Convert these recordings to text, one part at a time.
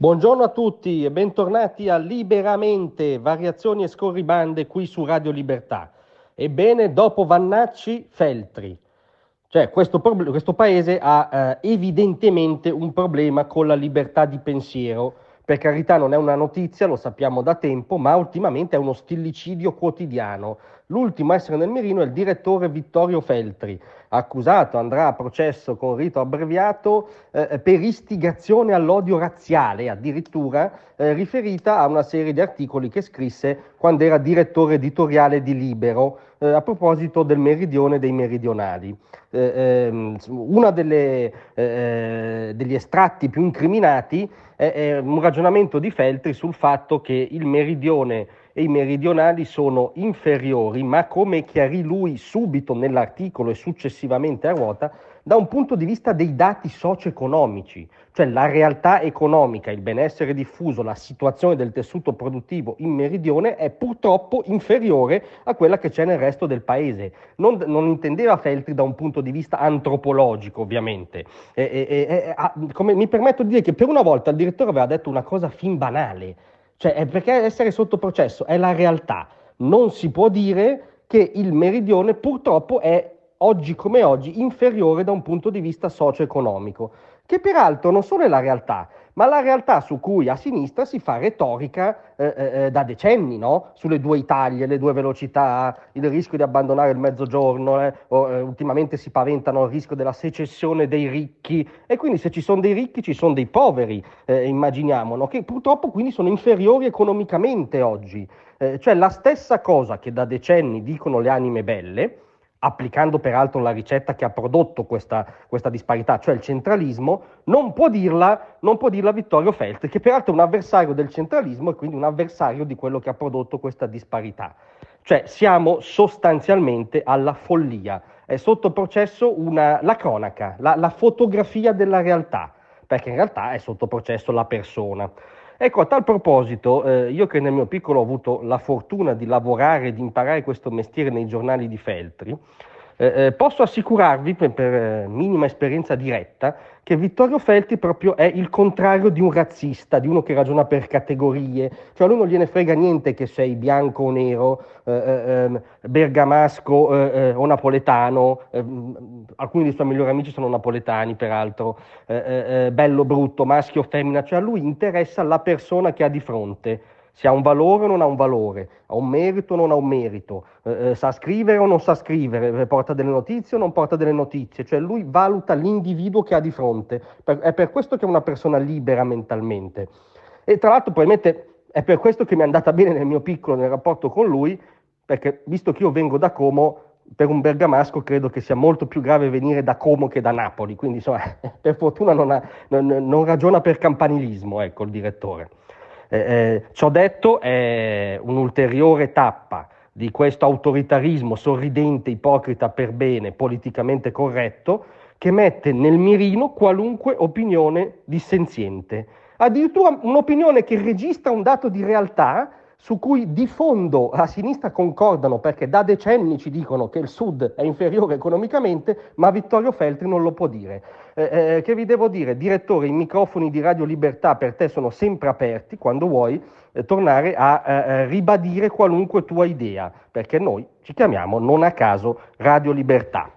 Buongiorno a tutti e bentornati a Liberamente, variazioni e scorribande qui su Radio Libertà. Ebbene, dopo Vannacci, Feltri. Cioè, questo, questo paese ha eh, evidentemente un problema con la libertà di pensiero. Per carità non è una notizia, lo sappiamo da tempo, ma ultimamente è uno stillicidio quotidiano. L'ultimo a essere nel mirino è il direttore Vittorio Feltri, accusato, andrà a processo con rito abbreviato eh, per istigazione all'odio razziale, addirittura eh, riferita a una serie di articoli che scrisse quando era direttore editoriale di Libero eh, a proposito del meridione dei meridionali. Eh, ehm, uno eh, degli estratti più incriminati è, è un ragionamento di Feltri sul fatto che il meridione e i meridionali sono inferiori, ma come chiarì lui subito nell'articolo e successivamente a ruota, da un punto di vista dei dati socio-economici, cioè la realtà economica, il benessere diffuso, la situazione del tessuto produttivo in meridione è purtroppo inferiore a quella che c'è nel resto del paese. Non, non intendeva Feltri da un punto di vista antropologico, ovviamente. E, e, e, come, mi permetto di dire che per una volta il direttore aveva detto una cosa fin banale, cioè perché essere sotto processo è la realtà. Non si può dire che il meridione purtroppo è oggi come oggi inferiore da un punto di vista socio-economico, che peraltro non solo è la realtà, ma la realtà su cui a sinistra si fa retorica eh, eh, eh, da decenni, no? sulle due Italie, le due velocità, il rischio di abbandonare il mezzogiorno, eh, o, eh, ultimamente si paventano il rischio della secessione dei ricchi e quindi se ci sono dei ricchi ci sono dei poveri, eh, immaginiamo, no? che purtroppo quindi sono inferiori economicamente oggi. cioè la stessa cosa che da decenni dicono le anime belle, applicando peraltro la ricetta che ha prodotto questa, questa disparità, cioè il centralismo, non può, dirla, non può dirla Vittorio Feltri, che peraltro è un avversario del centralismo e quindi un avversario di quello che ha prodotto questa disparità. Cioè siamo sostanzialmente alla follia. È sotto processo una, la cronaca, la, la fotografia della realtà, perché in realtà è sotto processo la persona. Ecco, a tal proposito, eh, io che nel mio piccolo ho avuto la fortuna di lavorare e di imparare questo mestiere nei giornali di Feltri, eh, eh, posso assicurarvi, per, per eh, minima esperienza diretta, che Vittorio Feltri proprio è il contrario di un razzista, di uno che ragiona per categorie, cioè a lui non gliene frega niente che sei bianco o nero, eh, eh ehm, bergamasco eh, o napoletano, ehm, alcuni dei suoi migliori amici sono napoletani peraltro, bello, brutto, maschio o femmina, cioè a lui interessa la persona che ha di fronte se ha un valore o non ha un valore, ha un merito o non ha un merito, eh, eh, sa scrivere o non sa scrivere, porta delle notizie o non porta delle notizie, cioè lui valuta l'individuo che ha di fronte, per, è per questo che è una persona libera mentalmente. E tra l'altro probabilmente è per questo che mi è andata bene nel mio piccolo, nel rapporto con lui, perché visto che io vengo da Como, per un bergamasco credo che sia molto più grave venire da Como che da Napoli, quindi insomma, per fortuna non, ha, non, non ragiona per campanilismo, ecco, il direttore. Eh, eh, ciò detto è un'ulteriore tappa di questo autoritarismo sorridente, ipocrita per bene, politicamente corretto, che mette nel mirino qualunque opinione dissenziente. Addirittura un'opinione che registra un dato di realtà su cui di fondo a sinistra concordano perché da decenni ci dicono che il Sud è inferiore economicamente, ma Vittorio Feltri non lo può dire. Eh, eh, che vi devo dire, direttore, i microfoni di Radio Libertà per te sono sempre aperti quando vuoi eh, tornare a eh, eh, ribadire qualunque tua idea, perché noi ci chiamiamo non a caso Radio Libertà.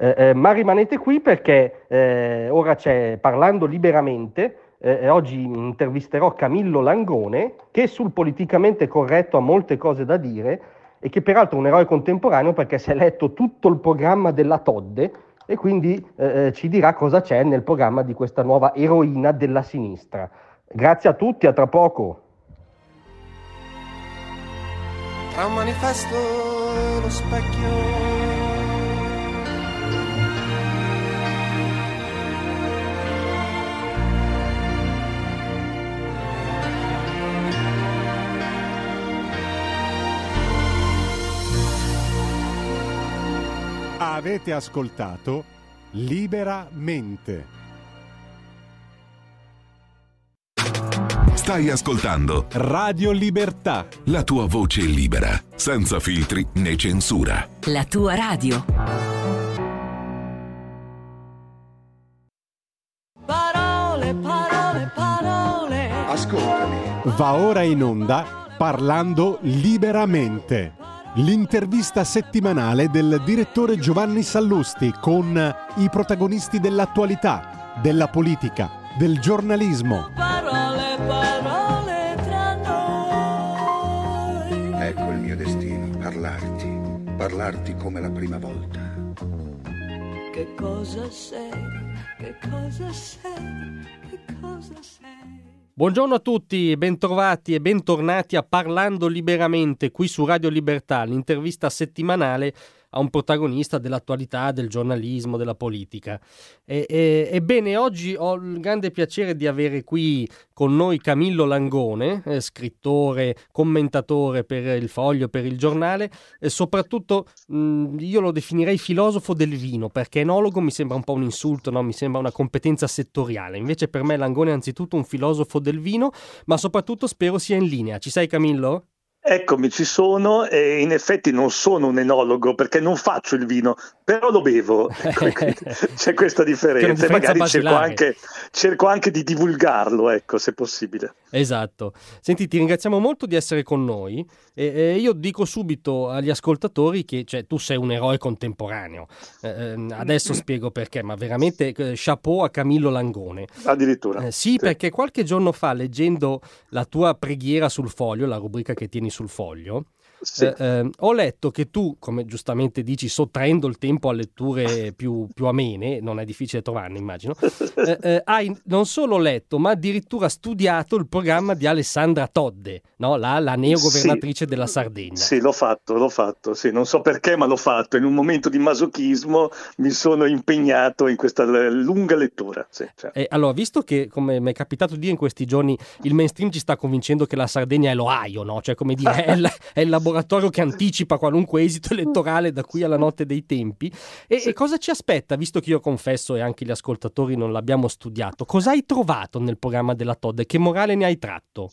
Eh, ma rimanete qui perché ora c'è Parlando Liberamente, eh, oggi intervisterò Camillo Langone, che sul politicamente corretto ha molte cose da dire e che peraltro è un eroe contemporaneo perché si è letto tutto il programma della Todde e quindi eh, eh, ci dirà cosa c'è nel programma di questa nuova eroina della sinistra. Grazie a tutti, a tra poco. Tra un manifesto e lo specchio Avete ascoltato Liberamente. Stai ascoltando Radio Libertà. la tua voce libera, senza filtri né censura. La tua radio. Parole, parole, parole. Va ora in onda Parlando Liberamente. L'intervista settimanale del direttore Giovanni Sallusti con i protagonisti dell'attualità, della politica, del giornalismo. Parole, parole tra noi. Ecco il mio destino, parlarti, parlarti come la prima volta. Che cosa sei? Che cosa sei? Che cosa sei? Buongiorno a tutti, bentrovati e bentornati a Parlando Liberamente qui su Radio Libertà, l'intervista settimanale a un protagonista dell'attualità, del giornalismo, della politica. E- e- Ebbene, oggi ho il grande piacere di avere qui con noi Camillo Langone, eh, scrittore, commentatore per il Foglio, per il giornale, e soprattutto mh, io lo definirei filosofo del vino, perché enologo mi sembra un po' un insulto, no? mi sembra una competenza settoriale. Invece per me Langone è anzitutto un filosofo del vino, ma soprattutto spero sia in linea. Ci sei Camillo? Eccomi, ci sono e in effetti non sono un enologo perché non faccio il vino, però lo bevo. C'è questa differenza e magari cerco anche, cerco anche di divulgarlo, ecco, se possibile. Esatto. Senti, ti ringraziamo molto di essere con noi e, e io dico subito agli ascoltatori che cioè, tu sei un eroe contemporaneo. Eh, ehm, adesso spiego perché, ma veramente eh, chapeau a Camillo Langone. Addirittura. Eh, sì, perché qualche giorno fa, leggendo la tua preghiera sul foglio, la rubrica che tieni sul foglio, Sì. eh, ehm, ho letto che tu, come giustamente dici, sottraendo il tempo a letture più, più amene, non è difficile trovarne, immagino, eh, eh, hai non solo letto, ma addirittura studiato il programma di Alessandra Todde, no? la, la neogovernatrice della Sardegna. Sì, l'ho fatto, l'ho fatto, sì, non so perché, ma l'ho fatto. In un momento di masochismo mi sono impegnato in questa lunga lettura. Sì, certo. Allora, visto che, come mi è capitato di dire in questi giorni, il mainstream ci sta convincendo che la Sardegna è l'Ohio, no? Cioè, come dire, è, il- è il laboratorio che anticipa qualunque esito elettorale da qui alla notte dei tempi. E, e cosa ci aspetta, visto che io confesso e anche gli ascoltatori non l'abbiamo studiato, cosa hai trovato nel programma della Todd? Che morale ne hai tratto?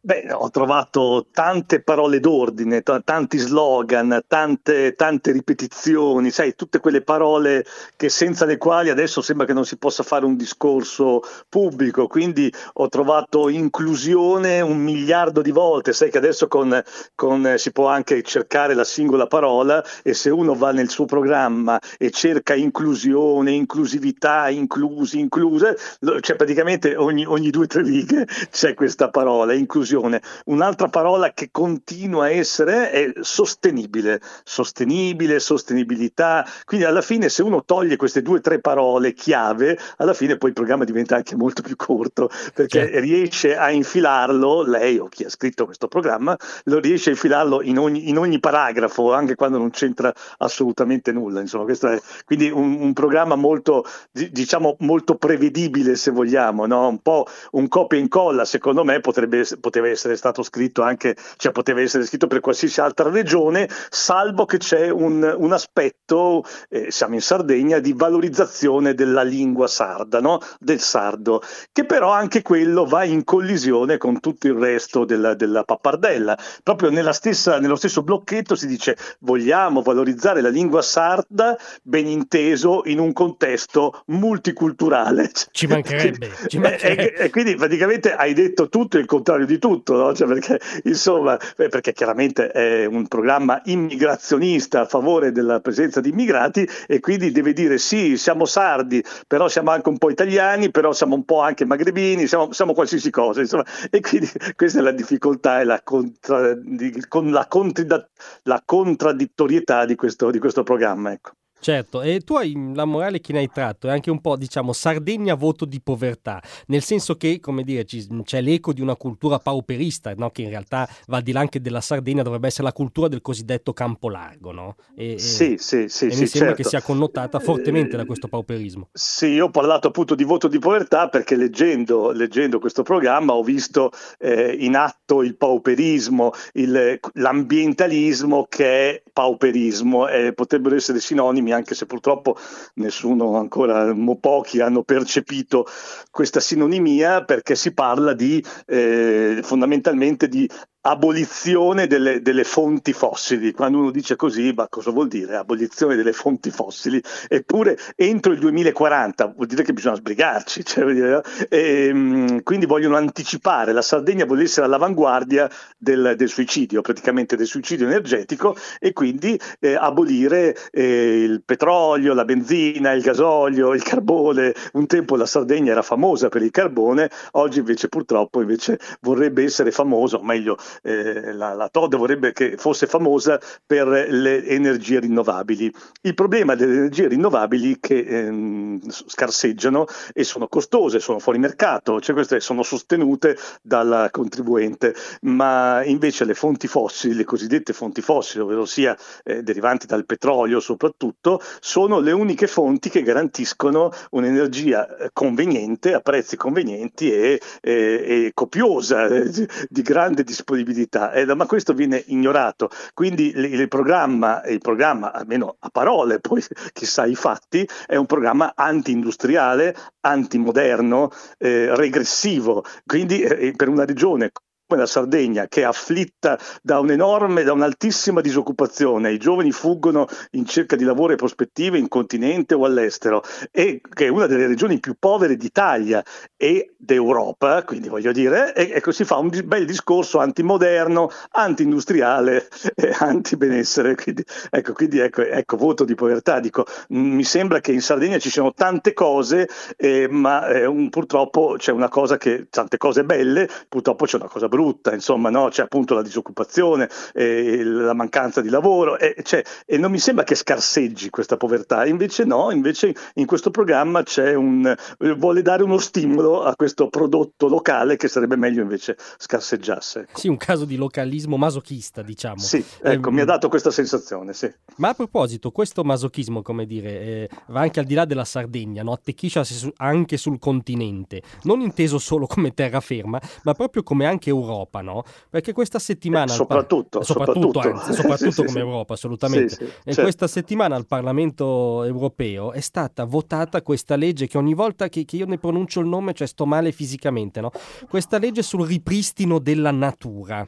Beh, ho trovato tante parole d'ordine, t- tanti slogan, tante, tante ripetizioni, sai, tutte quelle parole che senza le quali adesso sembra che non si possa fare un discorso pubblico. Quindi ho trovato inclusione un miliardo di volte. Sai che adesso con, con, eh, si può anche cercare la singola parola e se uno va nel suo programma e cerca inclusione, inclusività, inclusi, incluse, cioè praticamente ogni, ogni due o tre righe c'è questa parola, inclusione. Un'altra parola che continua a essere è sostenibile, sostenibile, sostenibilità. Quindi alla fine se uno toglie queste due o tre parole chiave, alla fine poi il programma diventa anche molto più corto perché Certo. riesce a infilarlo, lei o chi ha scritto questo programma, lo riesce a infilarlo in ogni, in ogni paragrafo, anche quando non c'entra assolutamente nulla. Insomma, questo è quindi un, un programma molto, di- diciamo, molto prevedibile se vogliamo, no? un po' un copia e incolla, secondo me potrebbe, ess- poteva essere stato scritto anche, cioè poteva essere scritto per qualsiasi altra regione, salvo che c'è un, un aspetto, eh, siamo in Sardegna, di valorizzazione della lingua sarda, no? del sardo, che però anche quello va in collisione con tutto il resto della, della pappardella. Proprio nella stessa, nello stesso blocchetto si dice vogliamo valorizzare la lingua sarda, ben inteso, in un contesto multiculturale. Ci mancherebbe, ci E- mancherebbe. E, e quindi praticamente hai detto tutto e il contrario di tutto, no? Cioè perché, insomma, perché chiaramente è un programma immigrazionista a favore della presenza di immigrati e quindi deve dire sì, siamo sardi, però siamo anche un po' italiani, però siamo un po' anche magrebini, siamo, siamo qualsiasi cosa, insomma. E quindi questa è la difficoltà e la, contra- la, contrida- la contraddittorietà di questo, di questo programma, ecco. Certo, e tu hai la morale che ne hai tratto, è anche un po', diciamo, Sardegna voto di povertà, nel senso che, come dire, c'è l'eco di una cultura pauperista, no? che in realtà va di là anche della Sardegna, dovrebbe essere la cultura del cosiddetto campo largo, no? E, sì, sì, sì. E sì, mi sembra certo. che sia connotata fortemente da questo pauperismo. Sì, io ho parlato appunto di voto di povertà perché leggendo, leggendo questo programma ho visto eh, in atto il pauperismo, il, l'ambientalismo che è pauperismo e potrebbero essere sinonimi anche se purtroppo nessuno ancora, pochi hanno percepito questa sinonimia perché si parla di eh, fondamentalmente di abolizione delle, delle, fonti fossili. Quando uno dice così, ma cosa vuol dire abolizione delle fonti fossili? Eppure entro il 2040 vuol dire che bisogna sbrigarci. Cioè, dire, e, ehm, quindi vogliono anticipare, la Sardegna vuole essere all'avanguardia del, del, suicidio, praticamente del suicidio energetico e quindi eh, abolire eh, il petrolio, la benzina, il gasolio, il carbone. Un tempo la Sardegna era famosa per il carbone, oggi invece purtroppo invece vorrebbe essere famosa, o meglio eh, la, la Todd vorrebbe che fosse famosa per le energie rinnovabili. Il problema delle energie rinnovabili che ehm, scarseggiano e sono costose, sono fuori mercato, cioè queste sono sostenute dal contribuente, ma invece le fonti fossili, le cosiddette fonti fossili, ovvero sia eh, derivanti dal petrolio soprattutto, sono le uniche fonti che garantiscono un'energia eh, conveniente, a prezzi convenienti e, e, e copiosa, eh, di grande disponibilità disponibilità, eh, ma questo viene ignorato. Quindi il, il, programma, il programma, almeno a parole, poi chissà i fatti, è un programma anti-industriale, antimoderno, eh, regressivo. Quindi eh, per una regione la Sardegna, che è afflitta da un'enorme, da un'altissima disoccupazione, i giovani fuggono in cerca di lavoro e prospettive in continente o all'estero, e che è una delle regioni più povere d'Italia e d'Europa, quindi voglio dire, e, ecco, si fa un bel discorso antimoderno, anti-industriale e anti-benessere. Quindi, ecco, quindi ecco, ecco, voto di povertà. Dico, mi sembra che in Sardegna ci siano tante cose, eh, ma eh, un, purtroppo c'è una cosa che, tante cose belle, purtroppo c'è una cosa brutta, insomma, no? c'è appunto la disoccupazione, eh, la mancanza di lavoro e, cioè, e, non mi sembra che scarseggi questa povertà, invece no, invece in questo programma c'è un, vuole dare uno stimolo a questo prodotto locale che sarebbe meglio invece scarseggiasse. Sì, un caso di localismo masochista, diciamo. Sì, ecco, eh, mi ha dato questa sensazione, sì. Ma a proposito, questo masochismo, come dire, eh, va anche al di là della Sardegna, no? attecchisce anche sul continente, non inteso solo come terraferma, ma proprio come anche Europa Europa, no? Perché questa settimana... Eh, soprattutto, par- soprattutto, soprattutto, anzi, soprattutto sì, come sì, Europa, assolutamente. Sì, e certo. questa settimana al Parlamento europeo è stata votata questa legge che ogni volta che, che io ne pronuncio il nome, cioè sto male fisicamente, no? Questa legge sul ripristino della natura.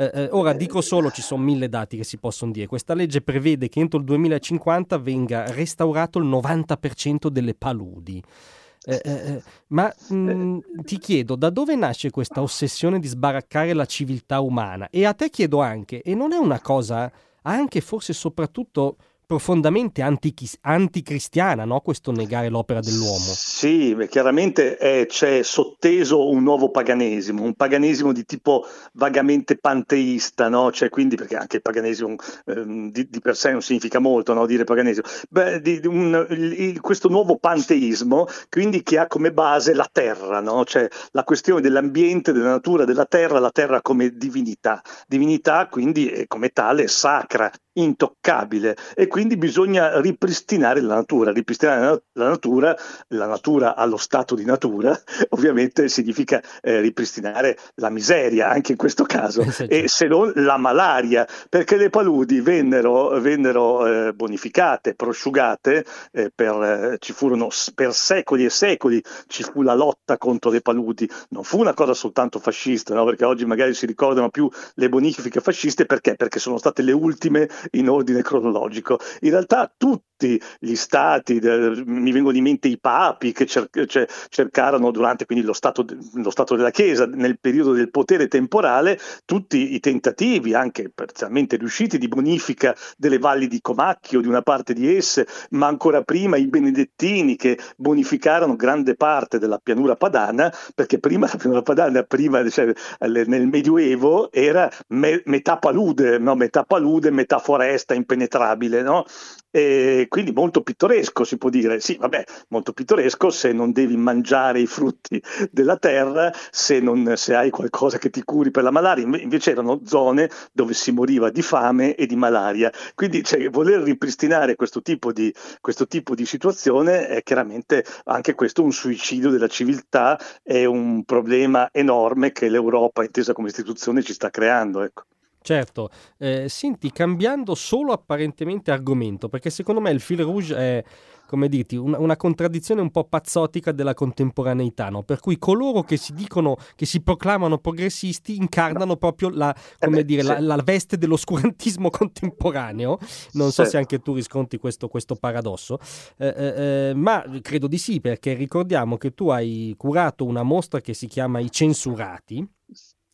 Eh, eh, ora dico solo, ci sono mille dati che si possono dire. Questa legge prevede che entro il 2050 venga restaurato il 90% delle paludi. Eh, eh, eh, ma mh, mm, ti chiedo, da dove nasce questa ossessione di sbaraccare la civiltà umana? E a te chiedo anche, e non è una cosa anche forse soprattutto profondamente anticristiana, no? questo negare l'opera dell'uomo. Sì, chiaramente è, c'è sotteso un nuovo paganesimo, un paganesimo di tipo vagamente panteista, no? cioè, quindi perché anche il paganesimo ehm, di, di, per sé non significa molto no? dire paganesimo, Beh, di, di un, il, questo nuovo panteismo quindi che ha come base la terra, cioè la questione dell'ambiente, della natura, della terra, la terra come divinità, divinità quindi come tale sacra, intoccabile e quindi bisogna ripristinare la natura. Ripristinare la natura, la natura allo stato di natura, ovviamente significa eh, ripristinare la miseria anche in questo caso e se non la malaria, perché le paludi vennero, vennero eh, bonificate, prosciugate, eh, per, eh, ci furono per secoli e secoli ci fu la lotta contro le paludi, non fu una cosa soltanto fascista, no? perché oggi magari si ricordano più le bonifiche fasciste perché? Perché sono state le ultime in ordine cronologico. In realtà tutti gli stati, mi vengono in mente i papi che cer- cercarono durante quindi lo stato, lo stato, della Chiesa, nel periodo del potere temporale, tutti i tentativi, anche parzialmente riusciti, di bonifica delle valli di Comacchio, di una parte di esse, ma ancora prima i benedettini che bonificarono grande parte della pianura padana, perché prima la pianura padana, prima, cioè, nel Medioevo, era me- metà palude, no? metà palude, metà foresta impenetrabile, no? E quindi molto pittoresco si può dire. Sì, vabbè, molto pittoresco se non devi mangiare i frutti della terra, se, non, se hai qualcosa che ti curi per la malaria. Invece erano zone dove si moriva di fame e di malaria. Quindi cioè, voler ripristinare questo tipo, di, questo tipo di situazione è chiaramente anche questo un suicidio della civiltà, è un problema enorme che l'Europa, intesa come istituzione, ci sta creando. Ecco. Certo, eh, senti, cambiando solo apparentemente argomento, perché secondo me il fil rouge è, come dirti, una, una contraddizione un po' pazzotica della contemporaneità, no? per cui coloro che si dicono, che si proclamano progressisti incarnano proprio la, come eh beh, dire, sì. la, la, veste dell'oscurantismo contemporaneo, non so se anche tu riscontri questo, questo paradosso, eh, eh, eh, ma credo di sì, perché ricordiamo che tu hai curato una mostra che si chiama I Censurati,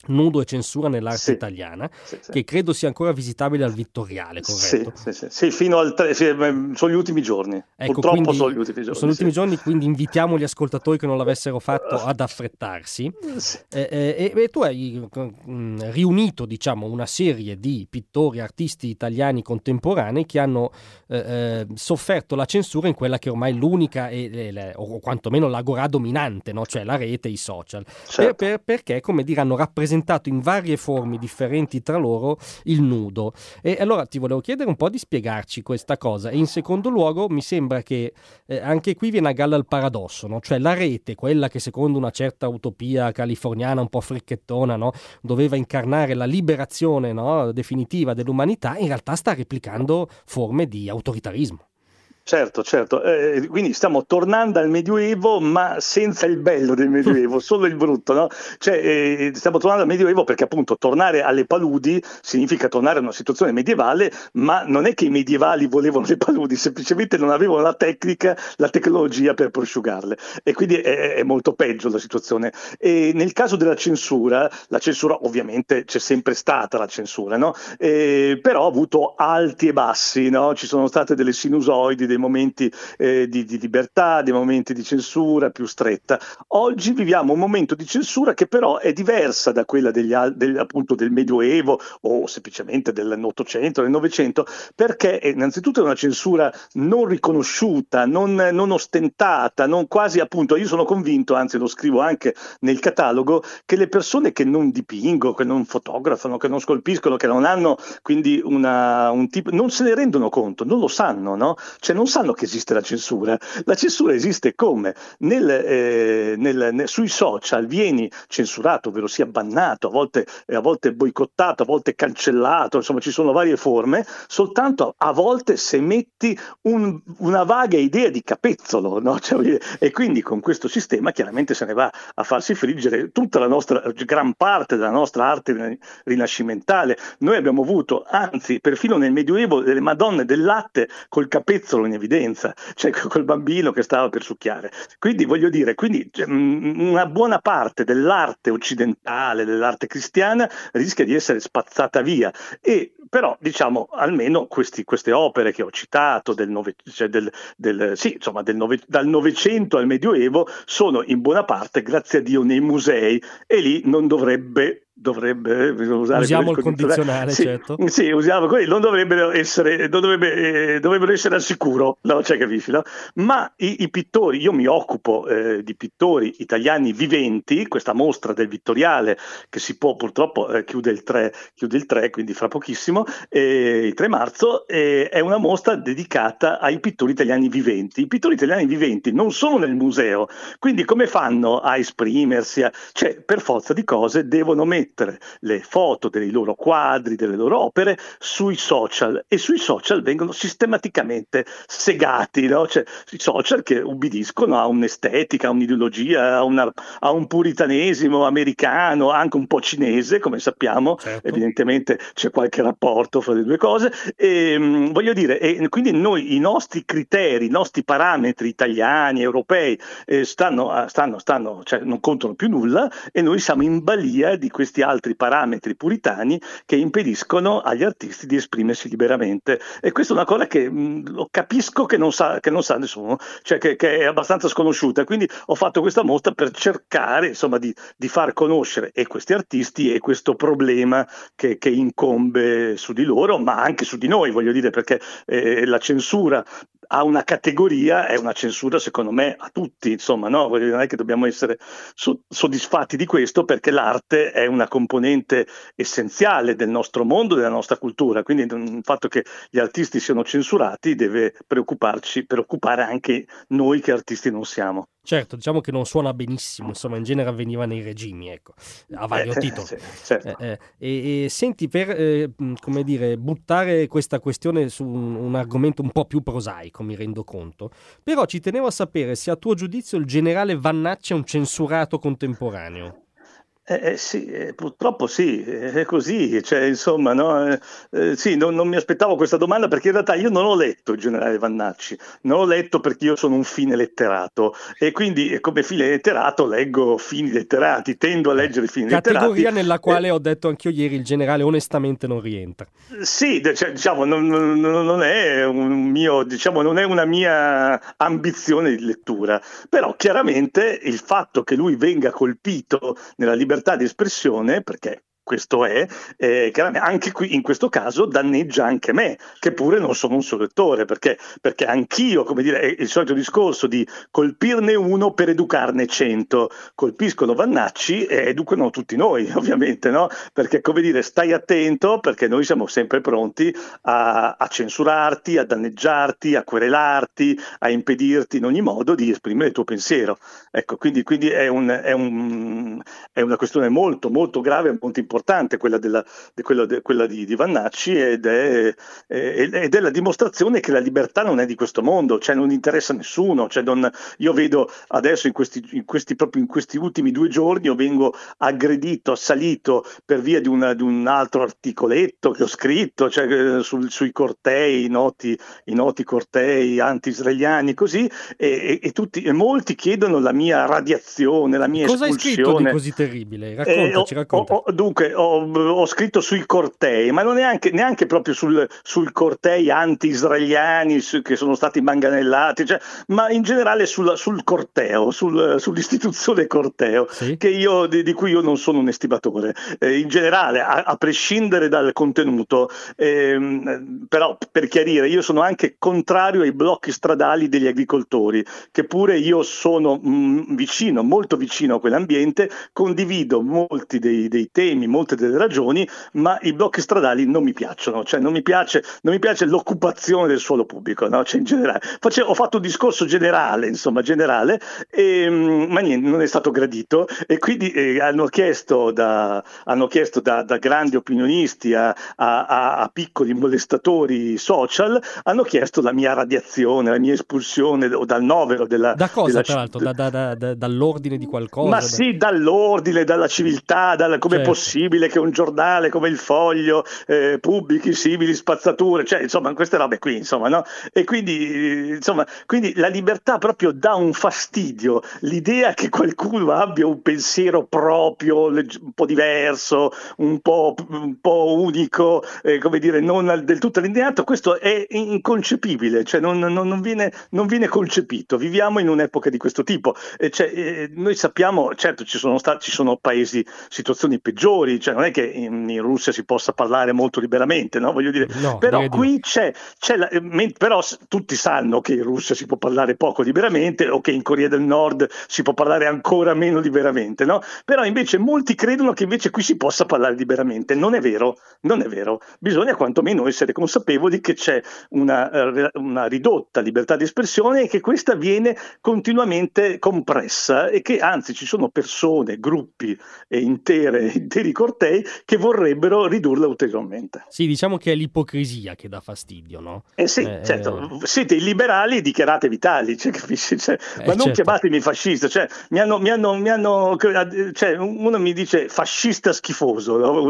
Nudo e censura nell'arte sì, italiana, sì, sì. che credo sia ancora visitabile al Vittoriale, corretto? Sì, fino al tre, sono gli ultimi giorni. Ecco, Purtroppo sono gli ultimi giorni. Sono gli ultimi giorni, quindi invitiamo gli ascoltatori che non l'avessero fatto ad affrettarsi. Eh, eh, e, tu hai mm, riunito, diciamo, una serie di pittori, artisti italiani contemporanei che hanno eh, eh sofferto la censura in quella che ormai è l'unica, e, e, o quantomeno l'agorà dominante, no? cioè la rete e i social. Certo. Per, per, perché, come dire, hanno rappresentato rappresentato in varie forme differenti tra loro il nudo. E allora ti volevo chiedere un po' di spiegarci questa cosa. E in secondo luogo mi sembra che eh, anche qui viene a galla il paradosso, no? cioè la rete, quella che secondo una certa utopia californiana un po' fricchettona no? doveva incarnare la liberazione no? definitiva dell'umanità, in realtà sta replicando forme di autoritarismo. Certo, certo. Eh, quindi stiamo tornando al Medioevo, ma senza il bello del Medioevo, solo il brutto, no? Cioè, eh, stiamo tornando al Medioevo perché appunto tornare alle paludi significa tornare a una situazione medievale, ma non è che i medievali volevano le paludi, semplicemente non avevano la tecnica, la tecnologia per prosciugarle. E quindi è, è molto peggio la situazione. E nel caso della censura, la censura ovviamente c'è sempre stata la censura, no? Eh, però ha avuto alti e bassi, no? Ci sono state delle sinusoidi, dei momenti eh, di, di, libertà, dei momenti di censura più stretta. Oggi viviamo un momento di censura che però è diversa da quella degli, del, appunto del Medioevo o semplicemente dell'Ottocento, del Novecento, perché innanzitutto è una censura non riconosciuta, non, non ostentata, non quasi appunto, io sono convinto, anzi lo scrivo anche nel catalogo, che le persone che non dipingono, che non fotografano, che non scolpiscono, che non hanno quindi una, un tipo, non se ne rendono conto, non lo sanno, no? Cioè non non sanno che esiste la censura. La censura esiste come? Nel, eh, nel, nel, sui social vieni censurato, ovvero sia bannato, a volte, a volte boicottato, a volte cancellato, insomma ci sono varie forme, soltanto a volte se metti un, una vaga idea di capezzolo, no? cioè, e quindi con questo sistema chiaramente se ne va a farsi friggere tutta la nostra, gran parte della nostra arte rinascimentale. Noi abbiamo avuto, anzi perfino nel Medioevo, delle Madonne del latte col capezzolo in evidenza, cioè col bambino che stava per succhiare. Quindi voglio dire, quindi, cioè, una buona parte dell'arte occidentale, dell'arte cristiana, rischia di essere spazzata via. E però, diciamo, almeno questi, queste opere che ho citato, del nove, cioè del, del, sì, insomma, del nove, dal Novecento al Medioevo, sono in buona parte, grazie a Dio, nei musei e lì non dovrebbe dovrebbe usare usiamo il condizionale, sì, certo sì usiamo quelli non dovrebbero essere non dovrebbe, eh, dovrebbero essere al sicuro no? cioè, capisci, no? ma i, i, pittori io mi occupo eh, di pittori italiani viventi questa mostra del Vittoriale che si può purtroppo eh, chiude, il 3, chiude il 3 quindi fra pochissimo eh, il 3 marzo è una mostra dedicata ai pittori italiani viventi i pittori italiani viventi non sono nel museo quindi come fanno a esprimersi a... cioè per forza di cose devono mettere mettere le foto dei loro quadri, delle loro opere sui social e sui social vengono sistematicamente segati, no? cioè, i social che ubbidiscono a un'estetica, a un'ideologia, a, una, a, un puritanesimo americano, anche un po' cinese, come sappiamo, certo. evidentemente c'è qualche rapporto fra le due cose, e, mh, voglio dire, e quindi noi i nostri criteri, i nostri parametri italiani, europei, eh, stanno, stanno, stanno cioè, non contano più nulla e noi siamo in balia di questi questi altri parametri puritani che impediscono agli artisti di esprimersi liberamente. E questa è una cosa che mh, capisco che non, sa, che non sa nessuno, cioè che, che, è abbastanza sconosciuta. Quindi ho fatto questa mostra per cercare insomma, di, di far conoscere e questi artisti e questo problema che, che, incombe su di loro, ma anche su di noi, voglio dire, perché eh, la censura ha una categoria, è una censura secondo me a tutti, insomma, no? non è che dobbiamo essere so- soddisfatti di questo perché l'arte è una componente essenziale del nostro mondo, della nostra cultura, quindi il fatto che gli artisti siano censurati deve preoccuparci, preoccupare anche noi che artisti non siamo. Certo, diciamo che non suona benissimo, insomma, in genere avveniva nei regimi, ecco, a vario Eh, titolo. sì, certo. Eh, eh, e, senti, per eh, come dire, buttare questa questione su un, un argomento un po' più prosaico, mi rendo conto, però ci tenevo a sapere se a tuo giudizio il generale Vannacci è un censurato contemporaneo. Eh, eh, sì, eh, purtroppo sì, eh, è così, cioè, insomma, no, eh, eh, sì, non, non mi aspettavo questa domanda perché in realtà io non ho letto il generale Vannacci, non ho letto perché io sono un fine letterato e quindi come fine letterato leggo fini letterati, tendo a leggere fini Categoria letterati. nella quale ho detto anch'io ieri il generale onestamente non rientra. Sì, cioè, diciamo, non, non- non è un mio, diciamo, non è una mia ambizione di lettura, però chiaramente il fatto che lui venga colpito nella libertà di espressione, perché questo è, eh, anche qui in questo caso danneggia anche me, che pure non sono un suo lettore, perché, perché anch'io, come dire, è il solito discorso di colpirne uno per educarne cento, colpiscono Vannacci e educano tutti noi, ovviamente, no? Perché, come dire, stai attento perché noi siamo sempre pronti a, a censurarti, a danneggiarti, a querelarti, a impedirti in ogni modo di esprimere il tuo pensiero. Ecco, quindi, quindi è, un, è, un, è una questione molto, molto grave e molto importante quella, della, di, quella, de, quella di, di, Vannacci ed è, ed è, la dimostrazione che la libertà non è di questo mondo, cioè non interessa a nessuno. Cioè non, io vedo adesso in questi, in questi, proprio in questi ultimi due giorni io vengo aggredito, assalito per via di, una, di un altro articoletto che ho scritto, cioè sul, sui cortei, i noti, i noti cortei anti-israeliani, così, e, e, tutti, e molti chiedono la mia radiazione, la mia Cosa espulsione. hai scritto di così terribile? Raccontaci, Eh, raccontaci. ho- ho- dunque, ho, ho scritto sui cortei, ma non neanche, neanche proprio sul, sul cortei anti-israeliani su- che sono stati manganellati, cioè, ma in generale sul, sul corteo, sul- sull'istituzione corteo, Sì. che io, di, di cui io non sono un estimatore. Eh, in generale, a, a prescindere dal contenuto, ehm, però per chiarire, io sono anche contrario ai blocchi stradali degli agricoltori, che pure io sono mh, vicino, molto vicino a quell'ambiente, condivido molti dei, dei temi, molte delle ragioni, ma i blocchi stradali non mi piacciono, cioè non mi piace, non mi piace l'occupazione del suolo pubblico, no? Cioè, in generale. Face- ho fatto un discorso generale, insomma, generale, e, mh, ma niente, non è stato gradito e quindi eh, hanno chiesto da, hanno chiesto da, da grandi opinionisti a, a- a- a piccoli molestatori social, hanno chiesto la mia radiazione, la mia espulsione o dal novero della... Da cosa, della- tra l'altro? Da- da- da- da- dall'ordine di qualcosa? ma sì, dall'ordine, dalla civiltà, dalla, come Certo. è possibile che un giornale come il Foglio eh, pubblichi simili spazzature, cioè insomma queste robe qui, insomma, no? E quindi, insomma, quindi la libertà proprio dà un fastidio, l'idea che qualcuno abbia un pensiero proprio, un po' diverso, un po', un po' unico, eh, come dire, non del tutto allineato, questo è inconcepibile, cioè non, non- non viene, non viene concepito. Viviamo in un'epoca di questo tipo. Cioè, eh, noi sappiamo, certo, ci sono, stati, ci sono paesi, situazioni peggiori, cioè non è che in, in Russia si possa parlare molto liberamente, no? Voglio dire, No, però qui c'è, c'è la- eh, però tutti sanno che in Russia si può parlare poco liberamente o che in Corea del Nord si può parlare ancora meno liberamente, no? Però invece molti credono che invece qui si possa parlare liberamente. Non è vero, non è vero. Bisogna quantomeno essere consapevoli che c'è una, eh, una ridotta libertà di espressione e che questa viene continuamente compressa e che anzi ci sono persone, gruppi e intere, interi cortei che vorrebbero ridurla ulteriormente. Sì, diciamo che è l'ipocrisia che dà fastidio, no? Eh sì, Eh, certo, siete illiberali, dichiaratevi tali, cioè, capisci? Cioè, Eh, ma non certo. chiamatemi fascista, cioè, mi hanno, mi hanno, mi hanno, cioè, uno mi dice fascista schifoso, no?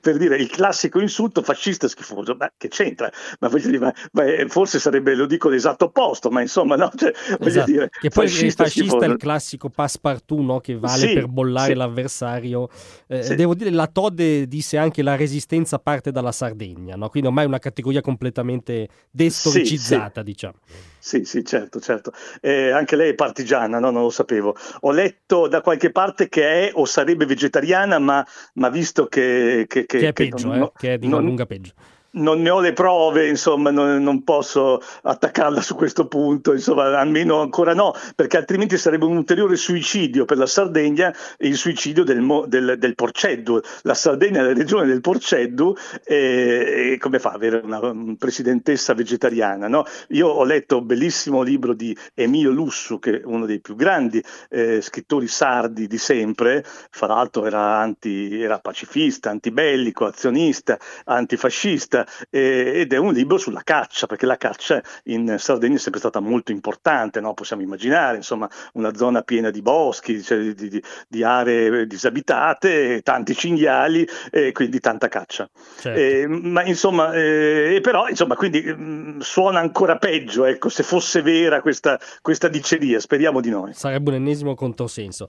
per dire il classico insulto fascista schifoso, ma che c'entra? Ma voglio dire, ma- ma, eh, forse sarebbe, lo dico l'esatto opposto, ma insomma, no? Cioè, voglio Esatto. dire, Che poi il fascista è il classico passepartout no? che vale Sì, per bollare sì. l'avversario. Eh, Sì. Devo dire, la Tode disse anche la resistenza parte dalla Sardegna, no? quindi ormai è una categoria completamente destoricizzata, diciamo. Sì, sì, certo, certo. Eh, anche lei è partigiana, no? Non lo sapevo. Ho letto da qualche parte che è o sarebbe vegetariana, ma, ma visto che... Che, Che è peggio, non- eh, che è di non- lunga peggio. Non ne ho le prove, insomma, non, non, posso attaccarla su questo punto, insomma, almeno ancora no, perché altrimenti sarebbe un ulteriore suicidio per la Sardegna, il suicidio del, del, del Porceddu. La Sardegna è la regione del Porceddu e, e come fa ad avere una, una presidentessa vegetariana? No? Io ho letto un bellissimo libro di Emilio Lussu, che è uno dei più grandi eh, scrittori sardi di sempre, fra l'altro era, anti, era pacifista, antibellico, azionista, antifascista eh, ed è un libro sulla caccia, perché la caccia in Sardegna è sempre stata molto importante, no? possiamo immaginare, insomma, una zona piena di boschi, cioè di, di, di, aree disabitate, tanti cinghiali e quindi tanta caccia. Certo. Eh, ma insomma, eh, però, insomma, quindi mh, mm, suona ancora peggio, ecco, se fosse vera questa, questa diceria, speriamo di noi. Sarebbe un ennesimo controsenso.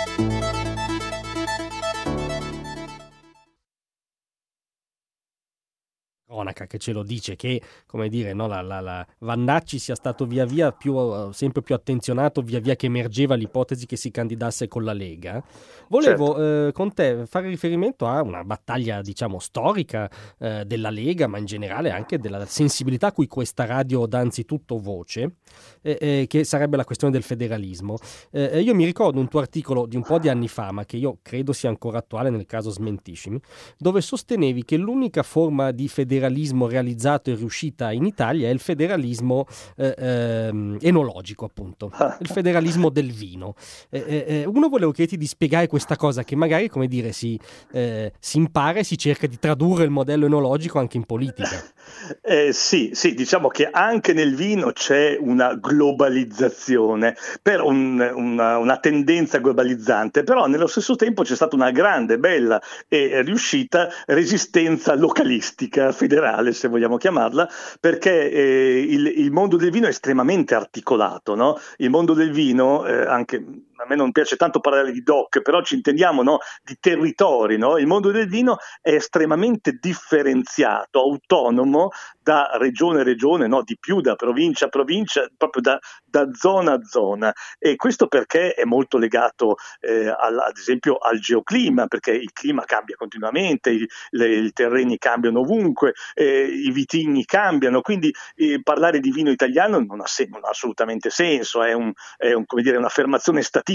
Cronaca che ce lo dice, che come dire, no, la, la, la Vannacci sia stato via via più, sempre più attenzionato via via che emergeva l'ipotesi che si candidasse con la Lega. Volevo certo. eh, con te fare riferimento a una battaglia, diciamo, storica eh, della Lega, ma in generale anche della sensibilità a cui questa radio dà anzitutto voce, eh, eh che sarebbe la questione del federalismo. Eh, io mi ricordo un tuo articolo di un po' di anni fa, ma che io credo sia ancora attuale nel caso smentiscimi, dove sostenevi che l'unica forma di federalismo federalismo realizzato e riuscita in Italia è il federalismo eh, eh, enologico, appunto, il federalismo del vino. Eh, eh, eh, uno volevo chiederti di spiegare questa cosa che magari, come dire, si, eh, si impara e si cerca di tradurre il modello enologico anche in politica. sì, sì, diciamo che anche nel vino c'è una globalizzazione, per un, una, una tendenza globalizzante, però nello stesso tempo c'è stata una grande, bella e riuscita resistenza localistica federale, se vogliamo chiamarla, perché eh, il, il, mondo del vino è estremamente articolato. No? Il mondo del vino, eh, anche a me non piace tanto parlare di DOC, però ci intendiamo no? di territori. No? Il mondo del vino è estremamente differenziato, autonomo da regione a regione, no? di più da provincia a provincia, proprio da, da zona a zona. E questo perché è molto legato, eh, al, ad esempio, al geoclima, perché il clima cambia continuamente, i, le, i terreni cambiano ovunque, eh, i vitigni cambiano, quindi eh, parlare di vino italiano non ha, se- non ha assolutamente senso, è, un, è un, dire, un'affermazione statistica,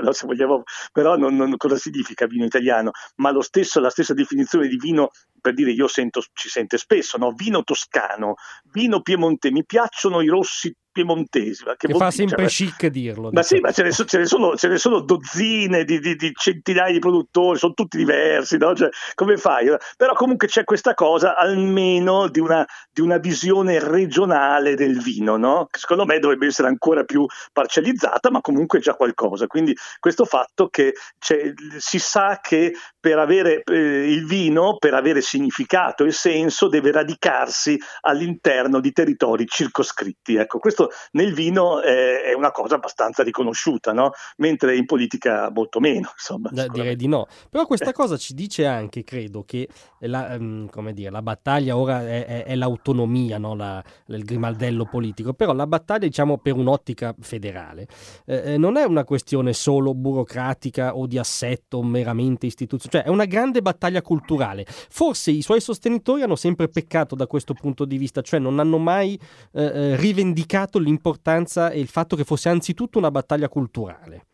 no? vogliamo, però non, non, cosa significa vino italiano? Ma stesso, la stessa definizione di vino per dire io sento, ci sente spesso, no? vino toscano, vino piemonte, mi piacciono i rossi piemontesi. Ma che, che fa sempre cioè, chic dirlo. Ma diciamo. sì, ma ce ne, so, ce ne, sono, ce ne sono, dozzine di, di, di, centinaia di produttori, sono tutti diversi, no? cioè, come fai? Però comunque c'è questa cosa almeno di una, di una visione regionale del vino, no? che secondo me dovrebbe essere ancora più parcellizzata, ma comunque già qualcosa. Quindi questo fatto che si sa che per avere eh, il vino, per avere significato e senso, deve radicarsi all'interno di territori circoscritti. Ecco, questo nel vino è, è una cosa abbastanza riconosciuta, no? mentre in politica molto meno. Insomma, da, direi di no. Però questa cosa ci dice anche, credo, che la, um, dire, la battaglia ora è, è, è l'autonomia, no? la, il grimaldello politico, però la battaglia diciamo per un'ottica federale eh, eh, non è una questione solo burocratica o di assetto meramente istituzionale, cioè è una grande battaglia culturale. Forse i suoi sostenitori hanno sempre peccato da questo punto di vista, cioè non hanno mai eh, eh rivendicato l'importanza e il fatto che fosse anzitutto una battaglia culturale.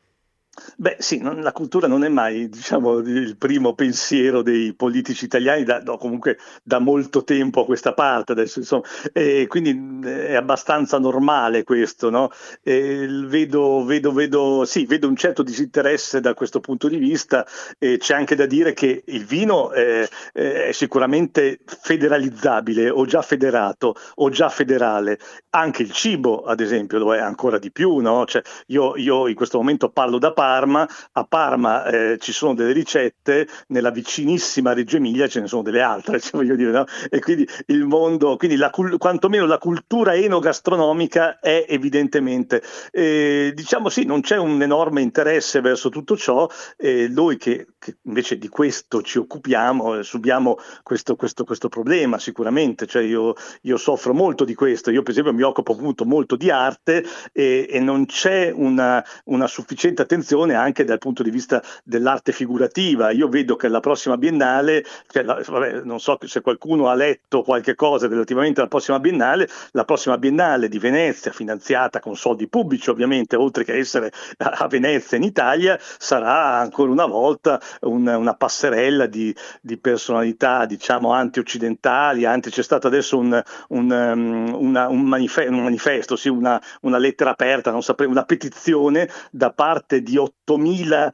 Beh sì, non, la cultura non è mai diciamo, il primo pensiero dei politici italiani, da, no, comunque da molto tempo a questa parte adesso, insomma, e quindi è abbastanza normale questo, no? vedo, vedo, vedo, sì, vedo un certo disinteresse da questo punto di vista e c'è anche da dire che il vino è, è sicuramente federalizzabile o già federato o già federale, anche il cibo ad esempio lo è ancora di più, no? cioè, io, io in questo momento parlo da parte Parma, a Parma eh, ci sono delle ricette, nella vicinissima Reggio Emilia ce ne sono delle altre, cioè, voglio dire, no? e quindi il mondo, quindi la, quantomeno la cultura enogastronomica è evidentemente, eh, diciamo sì, non c'è un enorme interesse verso tutto ciò, eh, noi che, che, invece di questo ci occupiamo, eh, subiamo questo, questo, questo, problema sicuramente, cioè io, io, soffro molto di questo, io per esempio mi occupo appunto molto di arte e, e non c'è una, una sufficiente attenzione attenzione anche dal punto di vista dell'arte figurativa. Io vedo che la prossima biennale, cioè la, vabbè, non so se qualcuno ha letto qualche cosa relativamente alla prossima biennale, la prossima biennale di Venezia, finanziata con soldi pubblici ovviamente, oltre che essere a Venezia in Italia, sarà ancora una volta un, una passerella di, di, personalità, diciamo, anti-occidentali, anti, c'è stato adesso un, un, um, una, un, manife- un manifesto, sì, una, una lettera aperta, saprei, una petizione da parte di 8.000,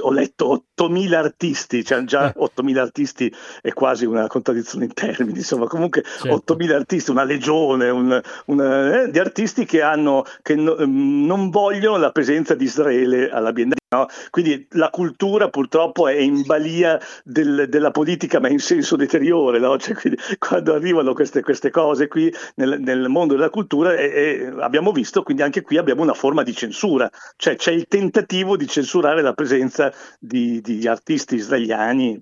ho letto 8.000 artisti, cioè già 8.000 eh. artisti è quasi una contraddizione in termini, insomma comunque certo. 8.000 artisti, una legione un, una, eh, di artisti che, hanno, che no, mm, non vogliono la presenza di Israele alla Biennale. No? Quindi la cultura purtroppo è in balia del, della politica, ma in senso deteriore. No? Cioè, quando arrivano queste, queste, cose qui nel, nel mondo della cultura, e, e abbiamo visto, quindi anche qui abbiamo una forma di censura, cioè c'è il tentativo di censurare la presenza di, di artisti israeliani,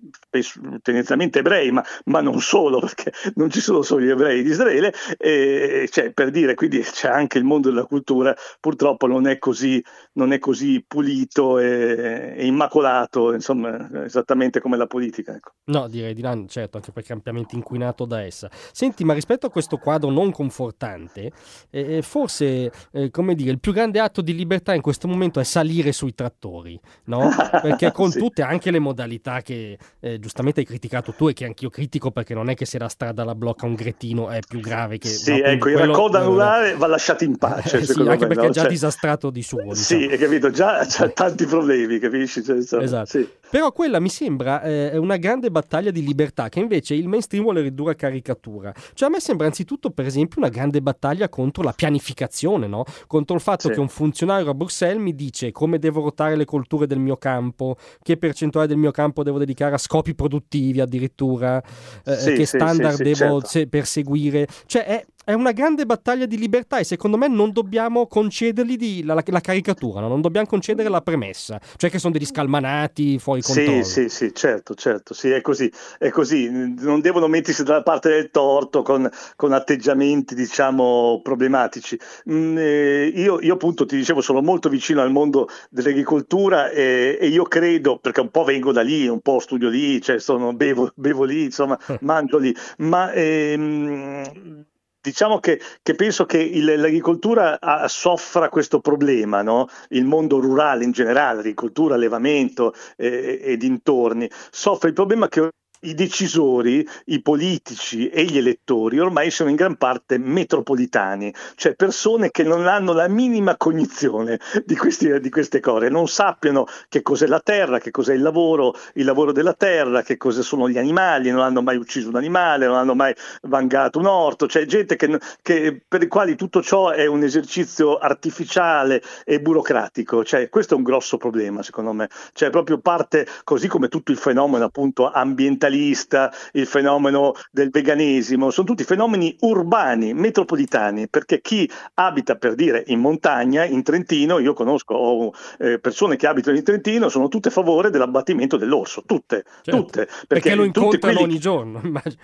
tendenzialmente ebrei, ma, ma, non solo, perché non ci sono solo gli ebrei di Israele, e, cioè, per dire, quindi c'è anche il mondo della cultura, purtroppo non è così, non è così pulito e, e, immacolato, insomma, esattamente come la politica. Ecco. No, direi di no, certo, anche perché è ampiamente inquinato da essa. Senti, ma rispetto a questo quadro non confortante, eh, eh forse, eh, come dire, il più grande atto di libertà in questo momento è salire sui trattori, no? Perché con sì. tutte anche le modalità che eh, giustamente hai criticato tu e che anch'io critico, perché non è che se la strada la blocca un gretino è più grave che... Sì, no, ecco, il raccordo anulare va lasciato in pace. sì, anche me, perché no? è già cioè... disastrato di suo. Diciamo. Sì, hai capito, già c'ha tanti problemi, capisci? Cioè, insomma, esatto. Sì. Però quella mi sembra eh, una grande battaglia di libertà che invece il mainstream vuole ridurre a caricatura. Cioè a me sembra anzitutto per esempio una grande battaglia contro la pianificazione, no? contro il fatto sì. che un funzionario a Bruxelles mi dice come devo ruotare le colture del mio campo, che percentuale del mio campo devo dedicare a scopi produttivi addirittura, eh, sì, che standard devo certo. perseguire. Cioè è è una grande battaglia di libertà e secondo me non dobbiamo concedergli di, la, la, caricatura, no? non dobbiamo concedere la premessa, cioè che sono degli scalmanati fuori controllo. Sì, sì, sì, certo, certo, sì, è così, è così. Non devono mettersi dalla parte del torto con, con atteggiamenti, diciamo, problematici. Mm, eh, io, io, appunto ti dicevo, sono molto vicino al mondo dell'agricoltura e, e, io credo, perché un po' vengo da lì, un po' studio lì, cioè sono, bevo, bevo lì, insomma, mangio lì, ma ehm, diciamo che, che, penso che il, l'agricoltura ha, soffra questo problema, no? il mondo rurale in generale, l'agricoltura, allevamento eh, e dintorni, soffre il problema che i decisori, i politici e gli elettori ormai sono in gran parte metropolitani, cioè persone che non hanno la minima cognizione di, questi, di, queste cose, non sappiano che cos'è la terra, che cos'è il lavoro, il lavoro della terra, che cosa sono gli animali, non hanno mai ucciso un animale, non hanno mai vangato un orto, cioè gente che, che, per i quali tutto ciò è un esercizio artificiale e burocratico, cioè questo è un grosso problema secondo me, cioè proprio parte così come tutto il fenomeno appunto ambientale ambientalista, il fenomeno del veganesimo, sono tutti fenomeni urbani, metropolitani, perché chi abita per dire in montagna, in Trentino, io conosco ho, eh, persone che abitano in Trentino, sono tutte a favore dell'abbattimento dell'orso, tutte, certo, tutte. Perché, perché lo incontrano quelli... ogni giorno.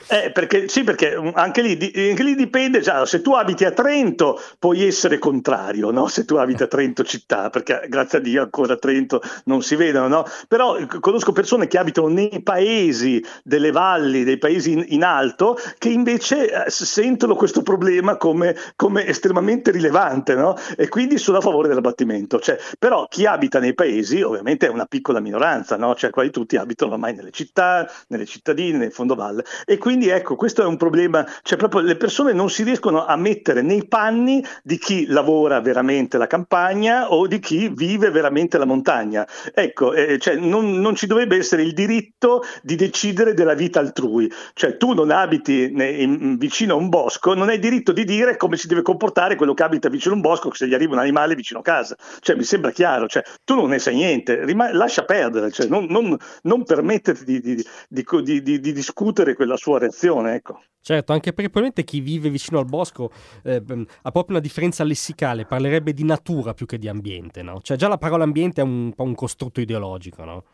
Eh, perché, sì, perché anche lì, anche lì dipende, già, se tu abiti a Trento puoi essere contrario, no? se tu abiti a Trento città, perché grazie a Dio ancora a Trento non si vedono, no? però conosco persone che abitano nei paesi delle valli, dei paesi in, in alto, che invece eh, sentono questo problema come, come estremamente rilevante no? e quindi sono a favore dell'abbattimento. Cioè, però chi abita nei paesi ovviamente è una piccola minoranza, no? cioè quasi tutti abitano ormai nelle città, nelle cittadine, nel fondovalle e quindi ecco questo è un problema, cioè proprio le persone non si riescono a mettere nei panni di chi lavora veramente la campagna o di chi vive veramente la montagna. Ecco, eh, cioè, non, non, ci dovrebbe essere il diritto di decidere della vita altrui, cioè tu non abiti ne, in, vicino a un bosco, non hai diritto di dire come si deve comportare quello che abita vicino a un bosco se gli arriva un animale vicino a casa, cioè mi sembra chiaro, cioè, tu non ne sai niente, Rima- lascia perdere, cioè, non, non, non permetterti di, di, di, di, discutere quella sua reazione. Ecco. Certo, anche perché probabilmente chi vive vicino al bosco eh, ha proprio una differenza lessicale, parlerebbe di natura più che di ambiente, no? Cioè già la parola ambiente è un po' un costrutto ideologico, no?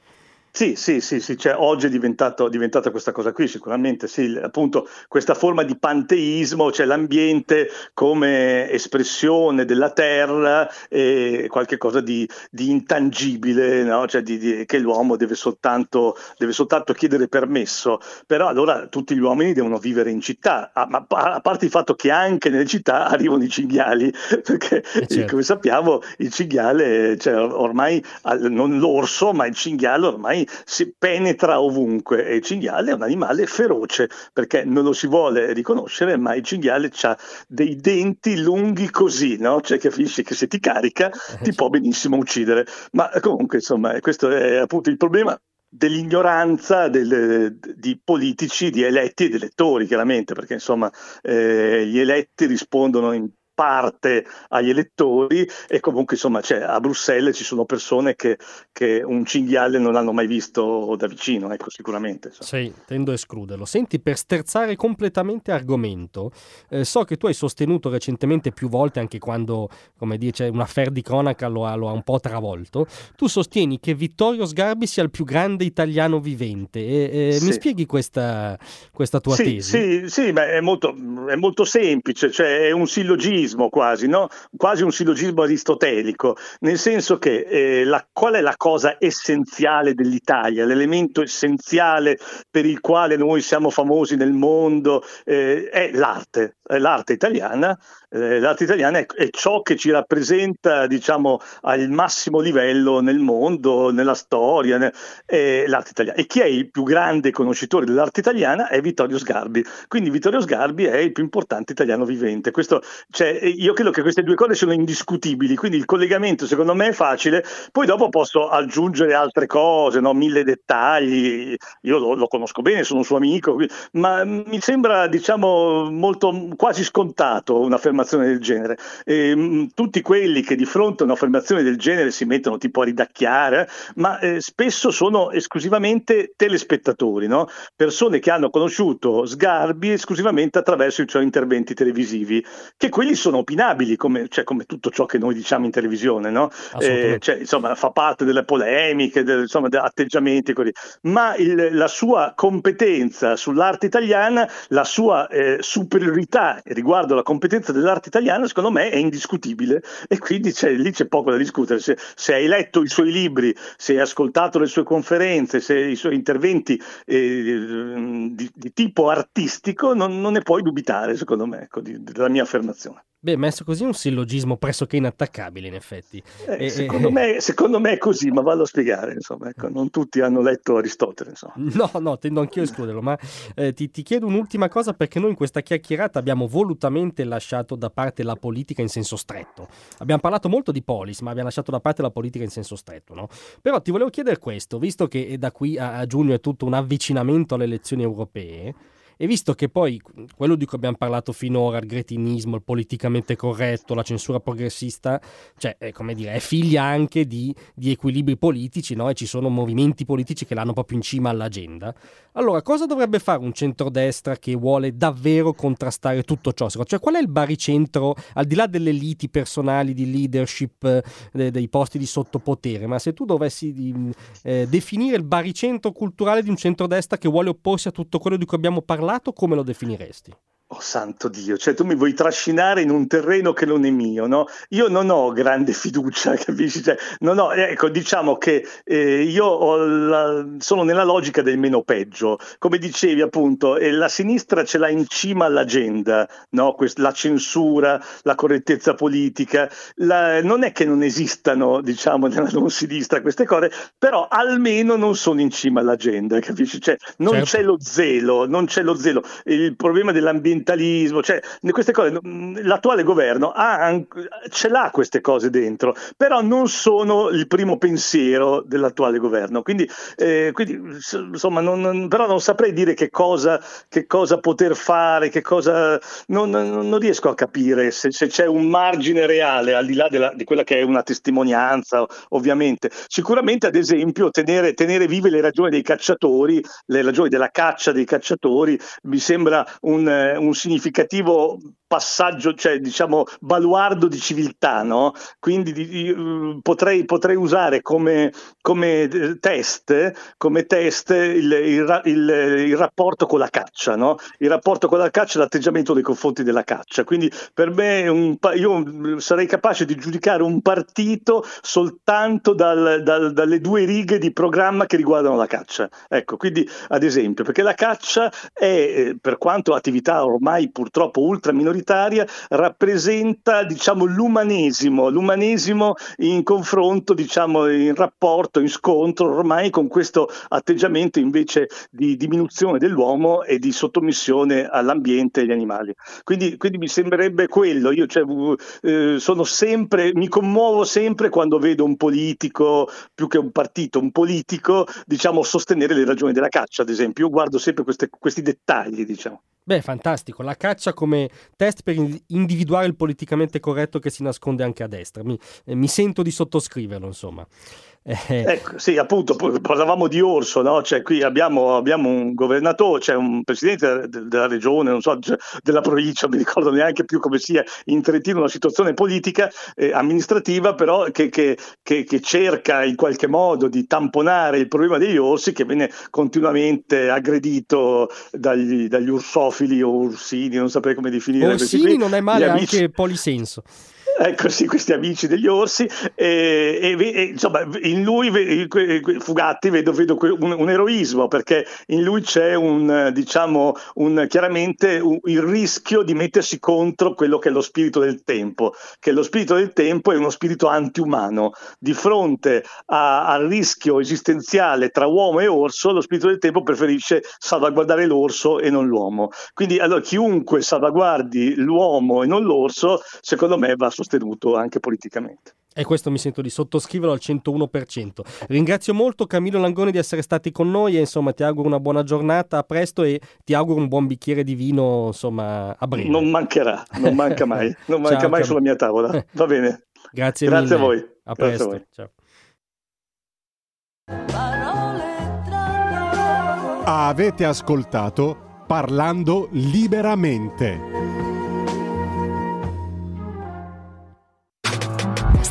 Sì, sì, sì, sì cioè, oggi è diventato, diventata questa cosa qui, sicuramente sì, appunto questa forma di panteismo, cioè l'ambiente come espressione della terra e qualcosa di, di intangibile, no? cioè di, di, che l'uomo deve soltanto, deve soltanto, chiedere permesso, però allora tutti gli uomini devono vivere in città, a, ma a parte il fatto che anche nelle città arrivano i cinghiali, perché eh certo. come sappiamo il cinghiale, cioè, ormai non l'orso, ma il cinghiale ormai si penetra ovunque e il cinghiale è un animale feroce perché non lo si vuole riconoscere, ma il cinghiale ha dei denti lunghi così, no? Cioè capisci che se ti carica eh, ti può benissimo uccidere. Ma comunque, insomma, questo è appunto il problema dell'ignoranza del, di politici, di eletti ed elettori, chiaramente, perché insomma eh, gli eletti rispondono in parte agli elettori e comunque insomma cioè, a Bruxelles ci sono persone che, che, un cinghiale non hanno mai visto da vicino, ecco sicuramente. Insomma. Sì, tendo a escluderlo. Senti, per sterzare completamente argomento, eh, so che tu hai sostenuto recentemente più volte, anche quando, come dice, un affair di cronaca lo ha, lo ha, un po' travolto, tu sostieni che Vittorio Sgarbi sia il più grande italiano vivente. E, sì. Mi spieghi questa, questa tua sì, tesi? Sì, sì, ma è molto, è molto semplice, cioè è un sillogismo sillogismo quasi, no? quasi un sillogismo aristotelico, nel senso che eh, la, qual è la cosa essenziale dell'Italia, l'elemento essenziale per il quale noi siamo famosi nel mondo eh, è l'arte, l'arte italiana eh, l'arte italiana è, è, ciò che ci rappresenta diciamo al massimo livello nel mondo, nella storia, ne, eh, l'arte italiana. E chi è il più grande conoscitore dell'arte italiana è Vittorio Sgarbi. Quindi Vittorio Sgarbi è il più importante italiano vivente. Questo, cioè, io credo che queste due cose sono indiscutibili, quindi il collegamento secondo me è facile. Poi dopo posso aggiungere altre cose, no? mille dettagli. Io lo, lo conosco bene, sono suo amico, ma mi sembra diciamo molto quasi scontato un'affermazione del genere. E, ehm, mh, tutti quelli che di fronte a un'affermazione del genere si mettono tipo a ridacchiare, ma eh, spesso sono esclusivamente telespettatori, no? persone che hanno conosciuto Sgarbi esclusivamente attraverso i suoi interventi televisivi, che quelli sono opinabili, come, cioè, come tutto ciò che noi diciamo in televisione, no? eh, cioè, insomma, fa parte delle polemiche, del, insomma, degli atteggiamenti, così. ma il, la sua competenza sull'arte italiana, la sua eh, superiorità riguardo alla competenza dell'arte italiana secondo me è indiscutibile e quindi c'è, lì c'è poco da discutere. Se, se, hai letto i suoi libri, se hai ascoltato le sue conferenze, se i suoi interventi eh, di, di, tipo artistico, non, non, ne puoi dubitare secondo me ecco, di, della mia affermazione. Beh, messo così è un sillogismo pressoché inattaccabile, in effetti. Eh, e, secondo, e... Me, secondo, Me, è così, ma vado a spiegare. Insomma, ecco, non tutti hanno letto Aristotele. Insomma. No, no, tendo anch'io a escluderlo, ma eh, ti, ti, chiedo un'ultima cosa perché noi in questa chiacchierata abbiamo volutamente lasciato da parte la politica in senso stretto. Abbiamo parlato molto di polis, ma abbiamo lasciato da parte la politica in senso stretto, no? Però ti volevo chiedere questo, visto che da qui a, a giugno è tutto un avvicinamento alle elezioni europee e visto che poi quello di cui abbiamo parlato finora, il gretinismo, il politicamente corretto, la censura progressista, cioè, è, come dire, è figlia anche di, di equilibri politici, no? E ci sono movimenti politici che l'hanno proprio in cima all'agenda. Allora, cosa dovrebbe fare un centrodestra che vuole davvero contrastare tutto ciò? Cioè, qual è il baricentro, al di là delle liti personali di leadership, eh, dei posti di sottopotere, ma se tu dovessi eh, definire il baricentro culturale di un centrodestra che vuole opporsi a tutto quello di cui abbiamo parlato, come lo definiresti? Oh santo Dio, cioè tu mi vuoi trascinare in un terreno che non è mio, no? Io non ho grande fiducia, capisci? Cioè, non ho, ecco, diciamo che eh, io la, sono nella logica del meno peggio. Come dicevi appunto, eh, la sinistra ce l'ha in cima all'agenda, no? Quest- la censura, la correttezza politica. La, non è che non esistano, diciamo, nella non sinistra queste cose, però almeno non sono in cima all'agenda, capisci? Cioè, non Certo. c'è lo zelo, non c'è lo zelo. Il problema dell'ambientalismo, cioè queste cose, mh, l'attuale governo ha ce l'ha queste cose dentro, però non sono il primo pensiero dell'attuale governo. Quindi, eh, quindi, insomma, non, però non saprei dire che cosa, che cosa poter fare, che cosa. Non, non- riesco a capire se, se c'è un margine reale al di là della- di quella che è una testimonianza, ovviamente. Sicuramente, ad esempio, tenere, tenere vive le ragioni dei cacciatori, le ragioni della caccia dei cacciatori, mi sembra un, eh, un significativo passaggio, cioè diciamo baluardo di civiltà, no? Quindi di- eh, potrei, potrei usare come, come eh, test, come test il, il il- il rapporto con la caccia, no? Il rapporto con la caccia e l'atteggiamento nei confronti della caccia. Quindi per me un io mm, sarei capace di giudicare un partito soltanto dal- dal- dalle due righe di programma che riguardano la caccia. Ecco, quindi ad esempio, perché la caccia è, eh, per quanto attività ormai purtroppo ultra minoritaria, rappresenta diciamo l'umanesimo, l'umanesimo in confronto, diciamo in rapporto, in scontro ormai con questo atteggiamento invece di diminuzione dell'uomo e di sottomissione all'ambiente e agli animali. Quindi, quindi mi sembrerebbe quello, io cioè, eh, sono sempre, mi commuovo sempre quando vedo un politico, più che un partito, un politico, diciamo, sostenere le ragioni della caccia, ad esempio. Io guardo sempre queste- questi dettagli, diciamo. Beh, fantastico. La caccia come test per in- individuare il politicamente corretto che si nasconde anche a destra. Mi, eh, mi sento di sottoscriverlo, insomma. Ecco, sì, appunto, parlavamo di orso, no? Cioè, qui abbiamo, abbiamo un governatore, c'è un presidente de- della regione, non so, cioè, della provincia, non mi ricordo neanche più come sia in Trentino una situazione politica, eh, amministrativa, però che, che- che- che cerca in qualche modo di tamponare il problema degli orsi che viene continuamente aggredito dagli, dagli ursofili o ursini, non saprei come definire. qui, non è male, anche polisenso. Ecco sì, questi amici degli orsi, e, e e, insomma, in lui, Fugatti, vedo, vedo un, un eroismo perché in lui c'è un, diciamo, un, chiaramente un- il rischio di mettersi contro quello che è lo spirito del tempo, che lo spirito del tempo è uno spirito antiumano. Di fronte a- al rischio esistenziale tra uomo e orso, lo spirito del tempo preferisce salvaguardare l'orso e non l'uomo. Quindi allora, chiunque salvaguardi l'uomo e non l'orso, secondo me va sostenuto anche politicamente. E questo mi sento di sottoscriverlo al 101%. Ringrazio molto Camillo Langone di essere stati con noi e insomma ti auguro una buona giornata, a presto e ti auguro un buon bicchiere di vino insomma a breve. Non mancherà, non manca mai, non manca Ciao, mai Cam- sulla mia tavola. Va bene. Grazie, Grazie a mille. voi. A Grazie a presto. voi. Ciao. Avete ascoltato Parlando liberamente.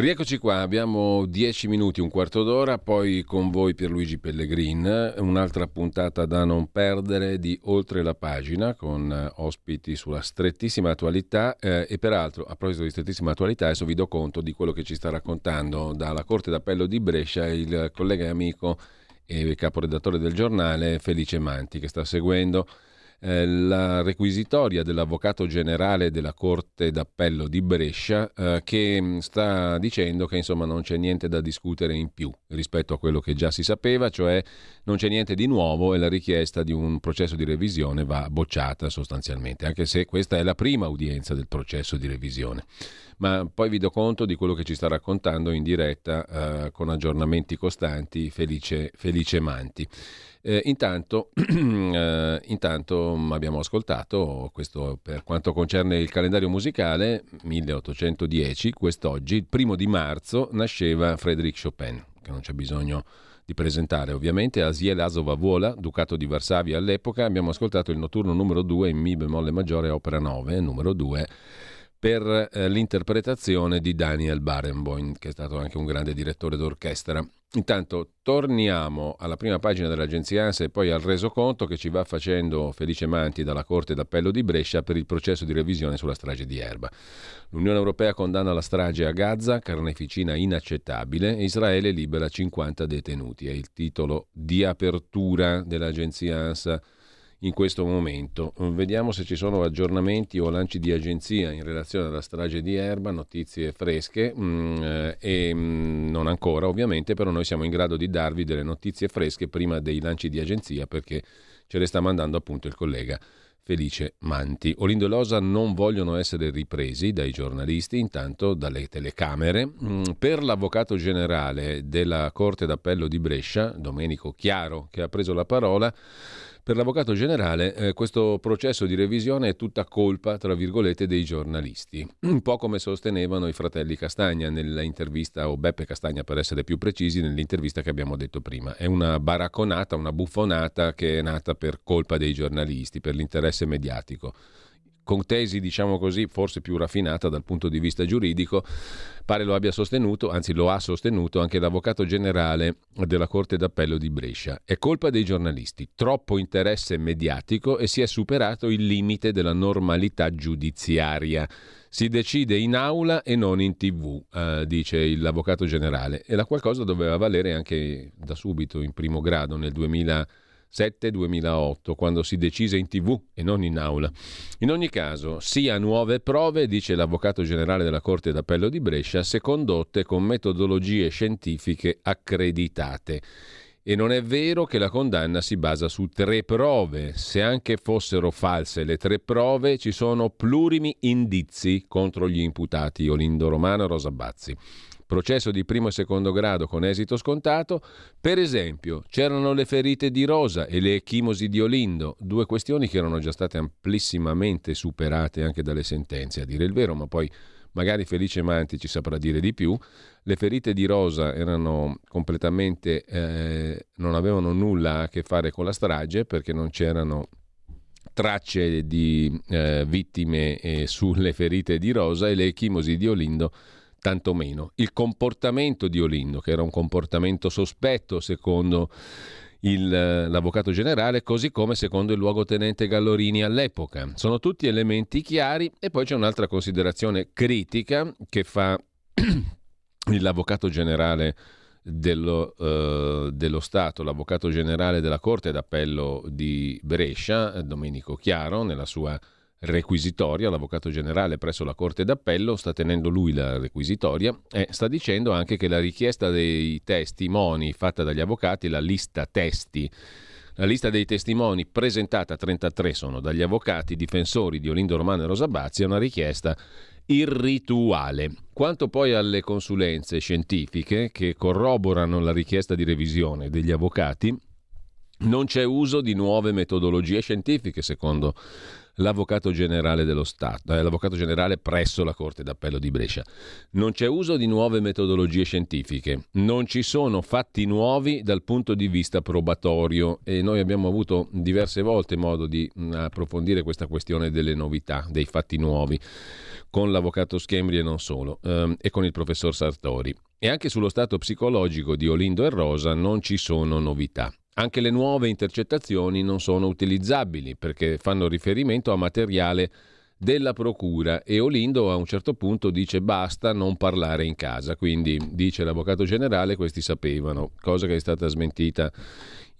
Rieccoci qua, abbiamo dieci minuti, un quarto d'ora, poi con voi Pierluigi Pellegrin, un'altra puntata da non perdere di Oltre la pagina con eh, ospiti sulla strettissima attualità eh, e peraltro a proposito di strettissima attualità adesso vi do conto di quello che ci sta raccontando. Dalla Corte d'Appello di Brescia il collega e amico e caporedattore del giornale Felice Manti che sta seguendo eh, la requisitoria dell'Avvocato generale della Corte d'Appello di Brescia eh, che mm, sta dicendo che insomma non c'è niente da discutere in più rispetto a quello che già si sapeva, cioè non c'è niente di nuovo e la richiesta di un processo di revisione va bocciata sostanzialmente, anche se questa è la prima udienza del processo di revisione. Ma poi vi do conto di quello che ci sta raccontando in diretta eh, con aggiornamenti costanti Felice, Felice Manti. Eh, intanto, eh, intanto, abbiamo ascoltato, questo per quanto concerne il calendario musicale, 1810, quest'oggi, il primo di marzo, nasceva Frédéric Chopin, che non c'è bisogno di presentare ovviamente, Asie Lasova Vuola, Ducato di Varsavia all'epoca, abbiamo ascoltato il notturno numero 2 in Mi bemolle maggiore, opera 9, numero 2 per eh, l'interpretazione di Daniel Barenboim, che è stato anche un grande direttore d'orchestra. Intanto torniamo alla prima pagina dell'agenzia ANSA e poi al resoconto che ci va facendo Felice Manti dalla Corte d'Appello di Brescia per il processo di revisione sulla strage di Erba. L'Unione Europea condanna la strage a Gaza, carneficina inaccettabile, e Israele libera 50 detenuti. È il titolo di apertura dell'agenzia ANSA in questo momento. Vediamo se ci sono aggiornamenti o lanci di agenzia in relazione alla strage di Erba, notizie fresche mh, mm, eh, e mh, mm, non ancora ovviamente, però noi siamo in grado di darvi delle notizie fresche prima dei lanci di agenzia perché ce le sta mandando appunto il collega. Felice Manti. Olindo e Losa non vogliono essere ripresi dai giornalisti, intanto dalle telecamere. Mm, per l'avvocato generale della Corte d'Appello di Brescia, Domenico Chiaro, che ha preso la parola, per l'avvocato generale eh, questo processo di revisione è tutta colpa, tra virgolette, dei giornalisti, un po' come sostenevano i fratelli Castagna nell'intervista, o Beppe Castagna per essere più precisi, nell'intervista che abbiamo detto prima. È una baracconata, una buffonata che è nata per colpa dei giornalisti, per l'interesse mediatico con tesi, diciamo così, forse più raffinata dal punto di vista giuridico, pare lo abbia sostenuto, anzi lo ha sostenuto anche l'avvocato generale della Corte d'Appello di Brescia. È colpa dei giornalisti, troppo interesse mediatico e si è superato il limite della normalità giudiziaria. Si decide in aula e non in tv, eh, dice l'avvocato generale, e la qualcosa doveva valere anche da subito, in primo grado, nel 2000. 7-2008, quando si decise in tv e non in aula. In ogni caso, sia nuove prove, dice l'avvocato generale della Corte d'Appello di Brescia, se condotte con metodologie scientifiche accreditate. E non è vero che la condanna si basa su tre prove. Se anche fossero false le tre prove, ci sono plurimi indizi contro gli imputati Olindo Romano e Rosa Bazzi processo di primo e secondo grado con esito scontato, per esempio c'erano le ferite di Rosa e le echimosi di Olindo, due questioni che erano già state amplissimamente superate anche dalle sentenze, a dire il vero, ma poi magari Felice Manti ci saprà dire di più. Le ferite di Rosa erano completamente, eh, non avevano nulla a che fare con la strage perché non c'erano tracce di eh, vittime eh, sulle ferite di Rosa e le echimosi di Olindo tantomeno. Il comportamento di Olindo, che era un comportamento sospetto secondo il, eh, l'avvocato generale, così come secondo il luogotenente Gallorini all'epoca. Sono tutti elementi chiari e poi c'è un'altra considerazione critica che fa l'avvocato generale dello, uh, dello, Stato, l'avvocato generale della Corte d'Appello di Brescia, Domenico Chiaro, nella sua requisitoria, l'avvocato generale presso la Corte d'Appello sta tenendo lui la requisitoria e sta dicendo anche che la richiesta dei testimoni fatta dagli avvocati, la lista testi, la lista dei testimoni presentata, 33 sono dagli avvocati difensori di Olindo Romano e Rosabazzi, è una richiesta irrituale. Quanto poi alle consulenze scientifiche che corroborano la richiesta di revisione degli avvocati, Non c'è uso di nuove metodologie scientifiche, secondo l'avvocato generale dello Stato, eh, l'avvocato generale presso la Corte d'Appello di Brescia. Non c'è uso di nuove metodologie scientifiche, non ci sono fatti nuovi dal punto di vista probatorio e noi abbiamo avuto diverse volte modo di mh, approfondire questa questione delle novità, dei fatti nuovi con l'avvocato Schembri e non solo, ehm, e con il professor Sartori. E anche sullo stato psicologico di Olindo e Rosa non ci sono novità. Anche le nuove intercettazioni non sono utilizzabili perché fanno riferimento a materiale della procura e Olindo a un certo punto dice basta non parlare in casa, quindi dice l'avvocato generale questi sapevano, cosa che è stata smentita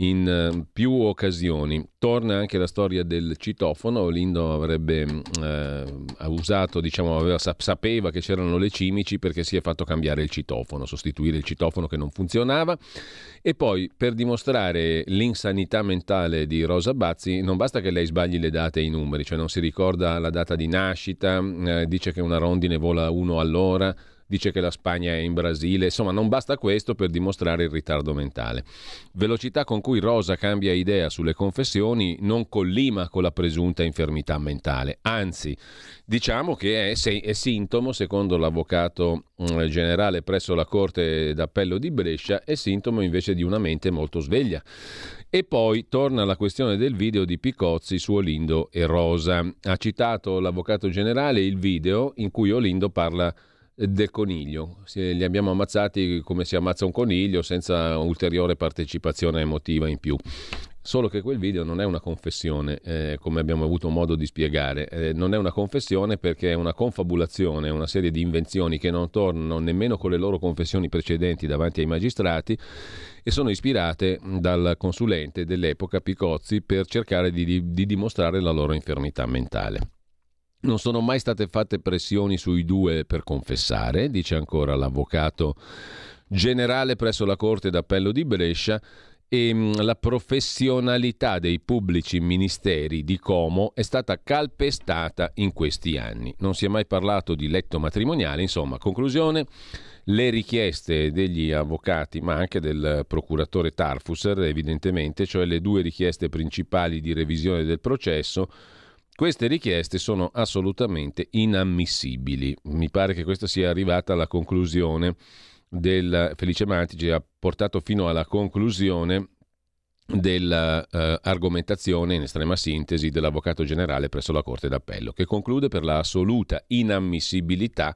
in eh, più occasioni. Torna anche la storia del citofono, Lindo avrebbe eh, usato, diciamo, aveva, sapeva che c'erano le cimici perché si è fatto cambiare il citofono, sostituire il citofono che non funzionava e poi per dimostrare l'insanità mentale di Rosa Bazzi non basta che lei sbagli le date e i numeri, cioè non si ricorda la data di nascita, eh, dice che una rondine vola uno all'ora, dice che la Spagna è in Brasile, insomma non basta questo per dimostrare il ritardo mentale. Velocità con cui Rosa cambia idea sulle confessioni non collima con la presunta infermità mentale, anzi diciamo che è, è sintomo, secondo l'avvocato mm, generale presso la Corte d'Appello di Brescia, è sintomo invece di una mente molto sveglia. E poi torna la questione del video di Picozzi su Olindo e Rosa. Ha citato l'avvocato generale il video in cui Olindo parla del coniglio. Li abbiamo ammazzati come si ammazza un coniglio senza ulteriore partecipazione emotiva in più. Solo che quel video non è una confessione, eh, come abbiamo avuto modo di spiegare, eh, non è una confessione perché è una confabulazione, una serie di invenzioni che non tornano nemmeno con le loro confessioni precedenti davanti ai magistrati e sono ispirate dal consulente dell'epoca Picozzi per cercare di, di, di dimostrare la loro infermità mentale. Non sono mai state fatte pressioni sui due per confessare, dice ancora l'avvocato generale presso la Corte d'Appello di Brescia, e mm, la professionalità dei pubblici ministeri di Como è stata calpestata in questi anni. Non si è mai parlato di letto matrimoniale, insomma, conclusione, le richieste degli avvocati, ma anche del procuratore Tarfusser, evidentemente, cioè le due richieste principali di revisione del processo, queste richieste sono assolutamente inammissibili. Mi pare che questa sia arrivata alla conclusione del Felice Mantici, ha portato fino alla conclusione dell'argomentazione uh, in estrema sintesi dell'Avvocato generale presso la Corte d'Appello, che conclude per la assoluta inammissibilità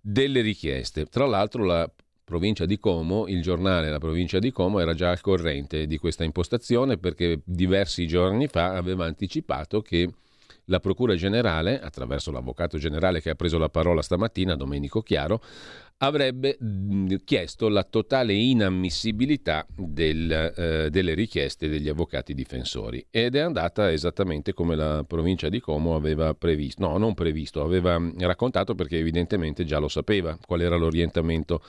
delle richieste. Tra l'altro la provincia di Como, il giornale La provincia di Como era già al corrente di questa impostazione perché diversi giorni fa aveva anticipato che la Procura Generale, attraverso l'Avvocato Generale che ha preso la parola stamattina, Domenico Chiaro, avrebbe chiesto la totale inammissibilità del, eh, delle richieste degli avvocati difensori. Ed è andata esattamente come la provincia di Como aveva previsto, no non previsto, aveva raccontato perché evidentemente già lo sapeva qual era l'orientamento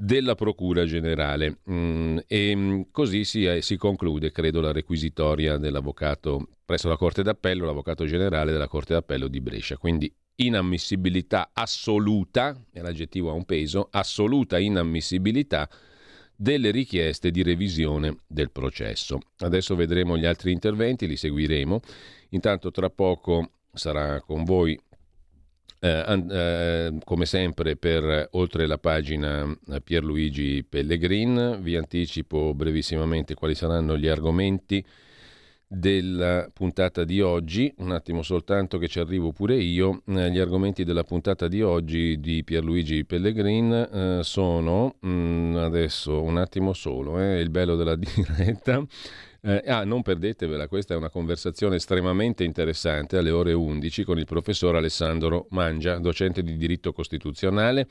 della Procura Generale. Mm, e mm, così si, si, conclude, credo, la requisitoria dell'avvocato presso la Corte d'Appello, l'avvocato generale della Corte d'Appello di Brescia. Quindi inammissibilità assoluta, e l'aggettivo ha un peso, assoluta inammissibilità delle richieste di revisione del processo. Adesso vedremo gli altri interventi, li seguiremo. Intanto tra poco sarà con voi eh, eh, come sempre per oltre la pagina eh, Pierluigi Pellegrin vi anticipo brevissimamente quali saranno gli argomenti della puntata di oggi, un attimo soltanto che ci arrivo pure io, eh, gli argomenti della puntata di oggi di Pierluigi Pellegrin eh, sono, mh, mm, adesso un attimo solo, eh, il bello della diretta, eh, ah, non perdetevela, questa è una conversazione estremamente interessante alle ore 11 con il professor Alessandro Mangia, docente di diritto costituzionale,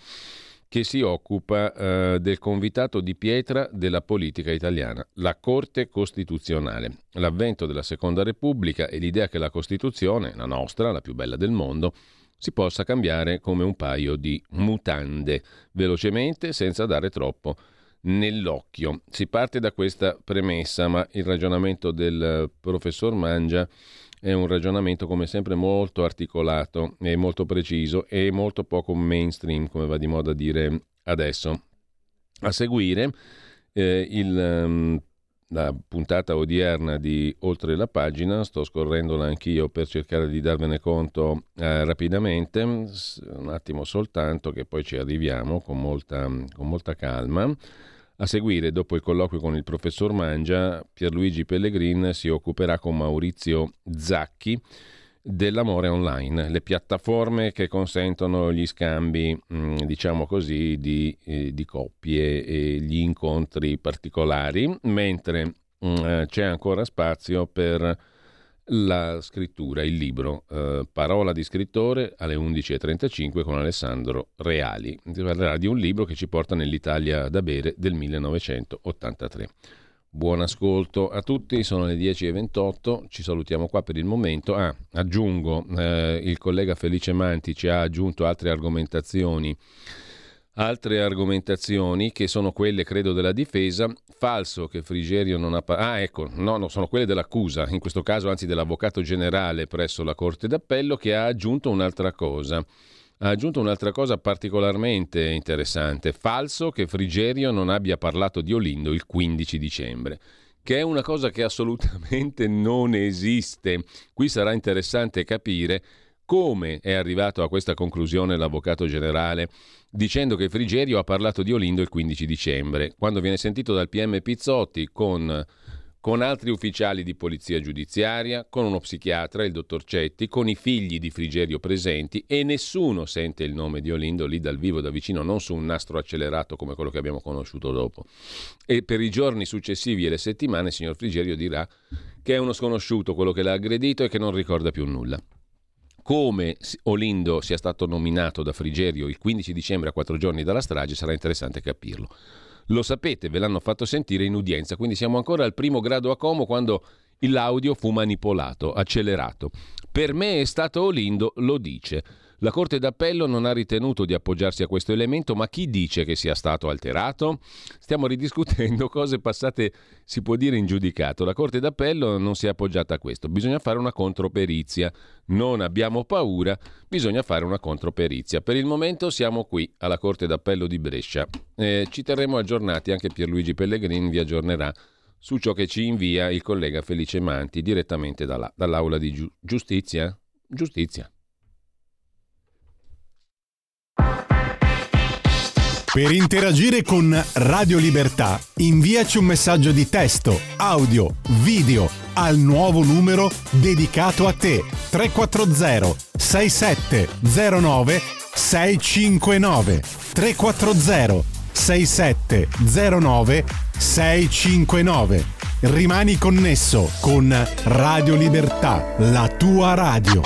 che si occupa eh, del convitato di pietra della politica italiana, la Corte Costituzionale, l'avvento della Seconda Repubblica e l'idea che la Costituzione, la nostra, la più bella del mondo, si possa cambiare come un paio di mutande, velocemente, senza dare troppo nell'occhio. Si parte da questa premessa, ma il ragionamento del professor Mangia è un ragionamento come sempre molto articolato e molto preciso e molto poco mainstream, come va di moda dire adesso. A seguire eh, il um, la puntata odierna di Oltre la pagina, sto scorrendola anch'io per cercare di darvene conto eh, rapidamente, un attimo soltanto che poi ci arriviamo con molta, con molta calma. A seguire, dopo il colloquio con il professor Mangia, Pierluigi Pellegrin si occuperà con Maurizio Zacchi dell'amore online, le piattaforme che consentono gli scambi, mm, diciamo così, di, eh, di coppie e gli incontri particolari, mentre mm, eh, c'è ancora spazio per la scrittura, il libro eh, Parola di scrittore alle 11.35 con Alessandro Reali. Si parlerà di un libro che ci porta nell'Italia da bere del 1983. Buon ascolto a tutti, sono le 10.28, ci salutiamo qua per il momento. Ah, aggiungo, eh, il collega Felice Manti ci ha aggiunto altre argomentazioni, altre argomentazioni che sono quelle, credo, della difesa. Falso che Frigerio non ha... Ah, ecco, no, no, sono quelle dell'accusa, in questo caso anzi dell'avvocato generale presso la Corte d'Appello che ha aggiunto un'altra cosa ha aggiunto un'altra cosa particolarmente interessante. Falso che Frigerio non abbia parlato di Olindo il 15 dicembre che è una cosa che assolutamente non esiste. Qui sarà interessante capire come è arrivato a questa conclusione l'avvocato generale dicendo che Frigerio ha parlato di Olindo il 15 dicembre, quando viene sentito dal PM Pizzotti con con altri ufficiali di polizia giudiziaria, con uno psichiatra, il dottor Cetti, con i figli di Frigerio presenti e nessuno sente il nome di Olindo lì dal vivo, da vicino, non su un nastro accelerato come quello che abbiamo conosciuto dopo. E per i giorni successivi e le settimane il signor Frigerio dirà che è uno sconosciuto quello che l'ha aggredito e che non ricorda più nulla come Olindo sia stato nominato da Frigerio il 15 dicembre a quattro giorni dalla strage sarà interessante capirlo. Lo sapete, ve l'hanno fatto sentire in udienza, quindi siamo ancora al primo grado a Como quando l'audio fu manipolato, accelerato. Per me è stato Olindo, lo dice. La Corte d'Appello non ha ritenuto di appoggiarsi a questo elemento, ma chi dice che sia stato alterato? Stiamo ridiscutendo cose passate, si può dire, in giudicato. La Corte d'Appello non si è appoggiata a questo. Bisogna fare una controperizia. Non abbiamo paura, bisogna fare una controperizia. Per il momento siamo qui alla Corte d'Appello di Brescia. Eh, ci terremo aggiornati, anche Pierluigi Pellegrini vi aggiornerà su ciò che ci invia il collega Felice Manti direttamente dalla, dall'aula di giu- giustizia. Giustizia. Per interagire con Radio Libertà, inviaci un messaggio di testo, audio, video al nuovo numero dedicato a te 340 6709 659 340 6709 659 Rimani connesso con Radio Libertà, la tua radio.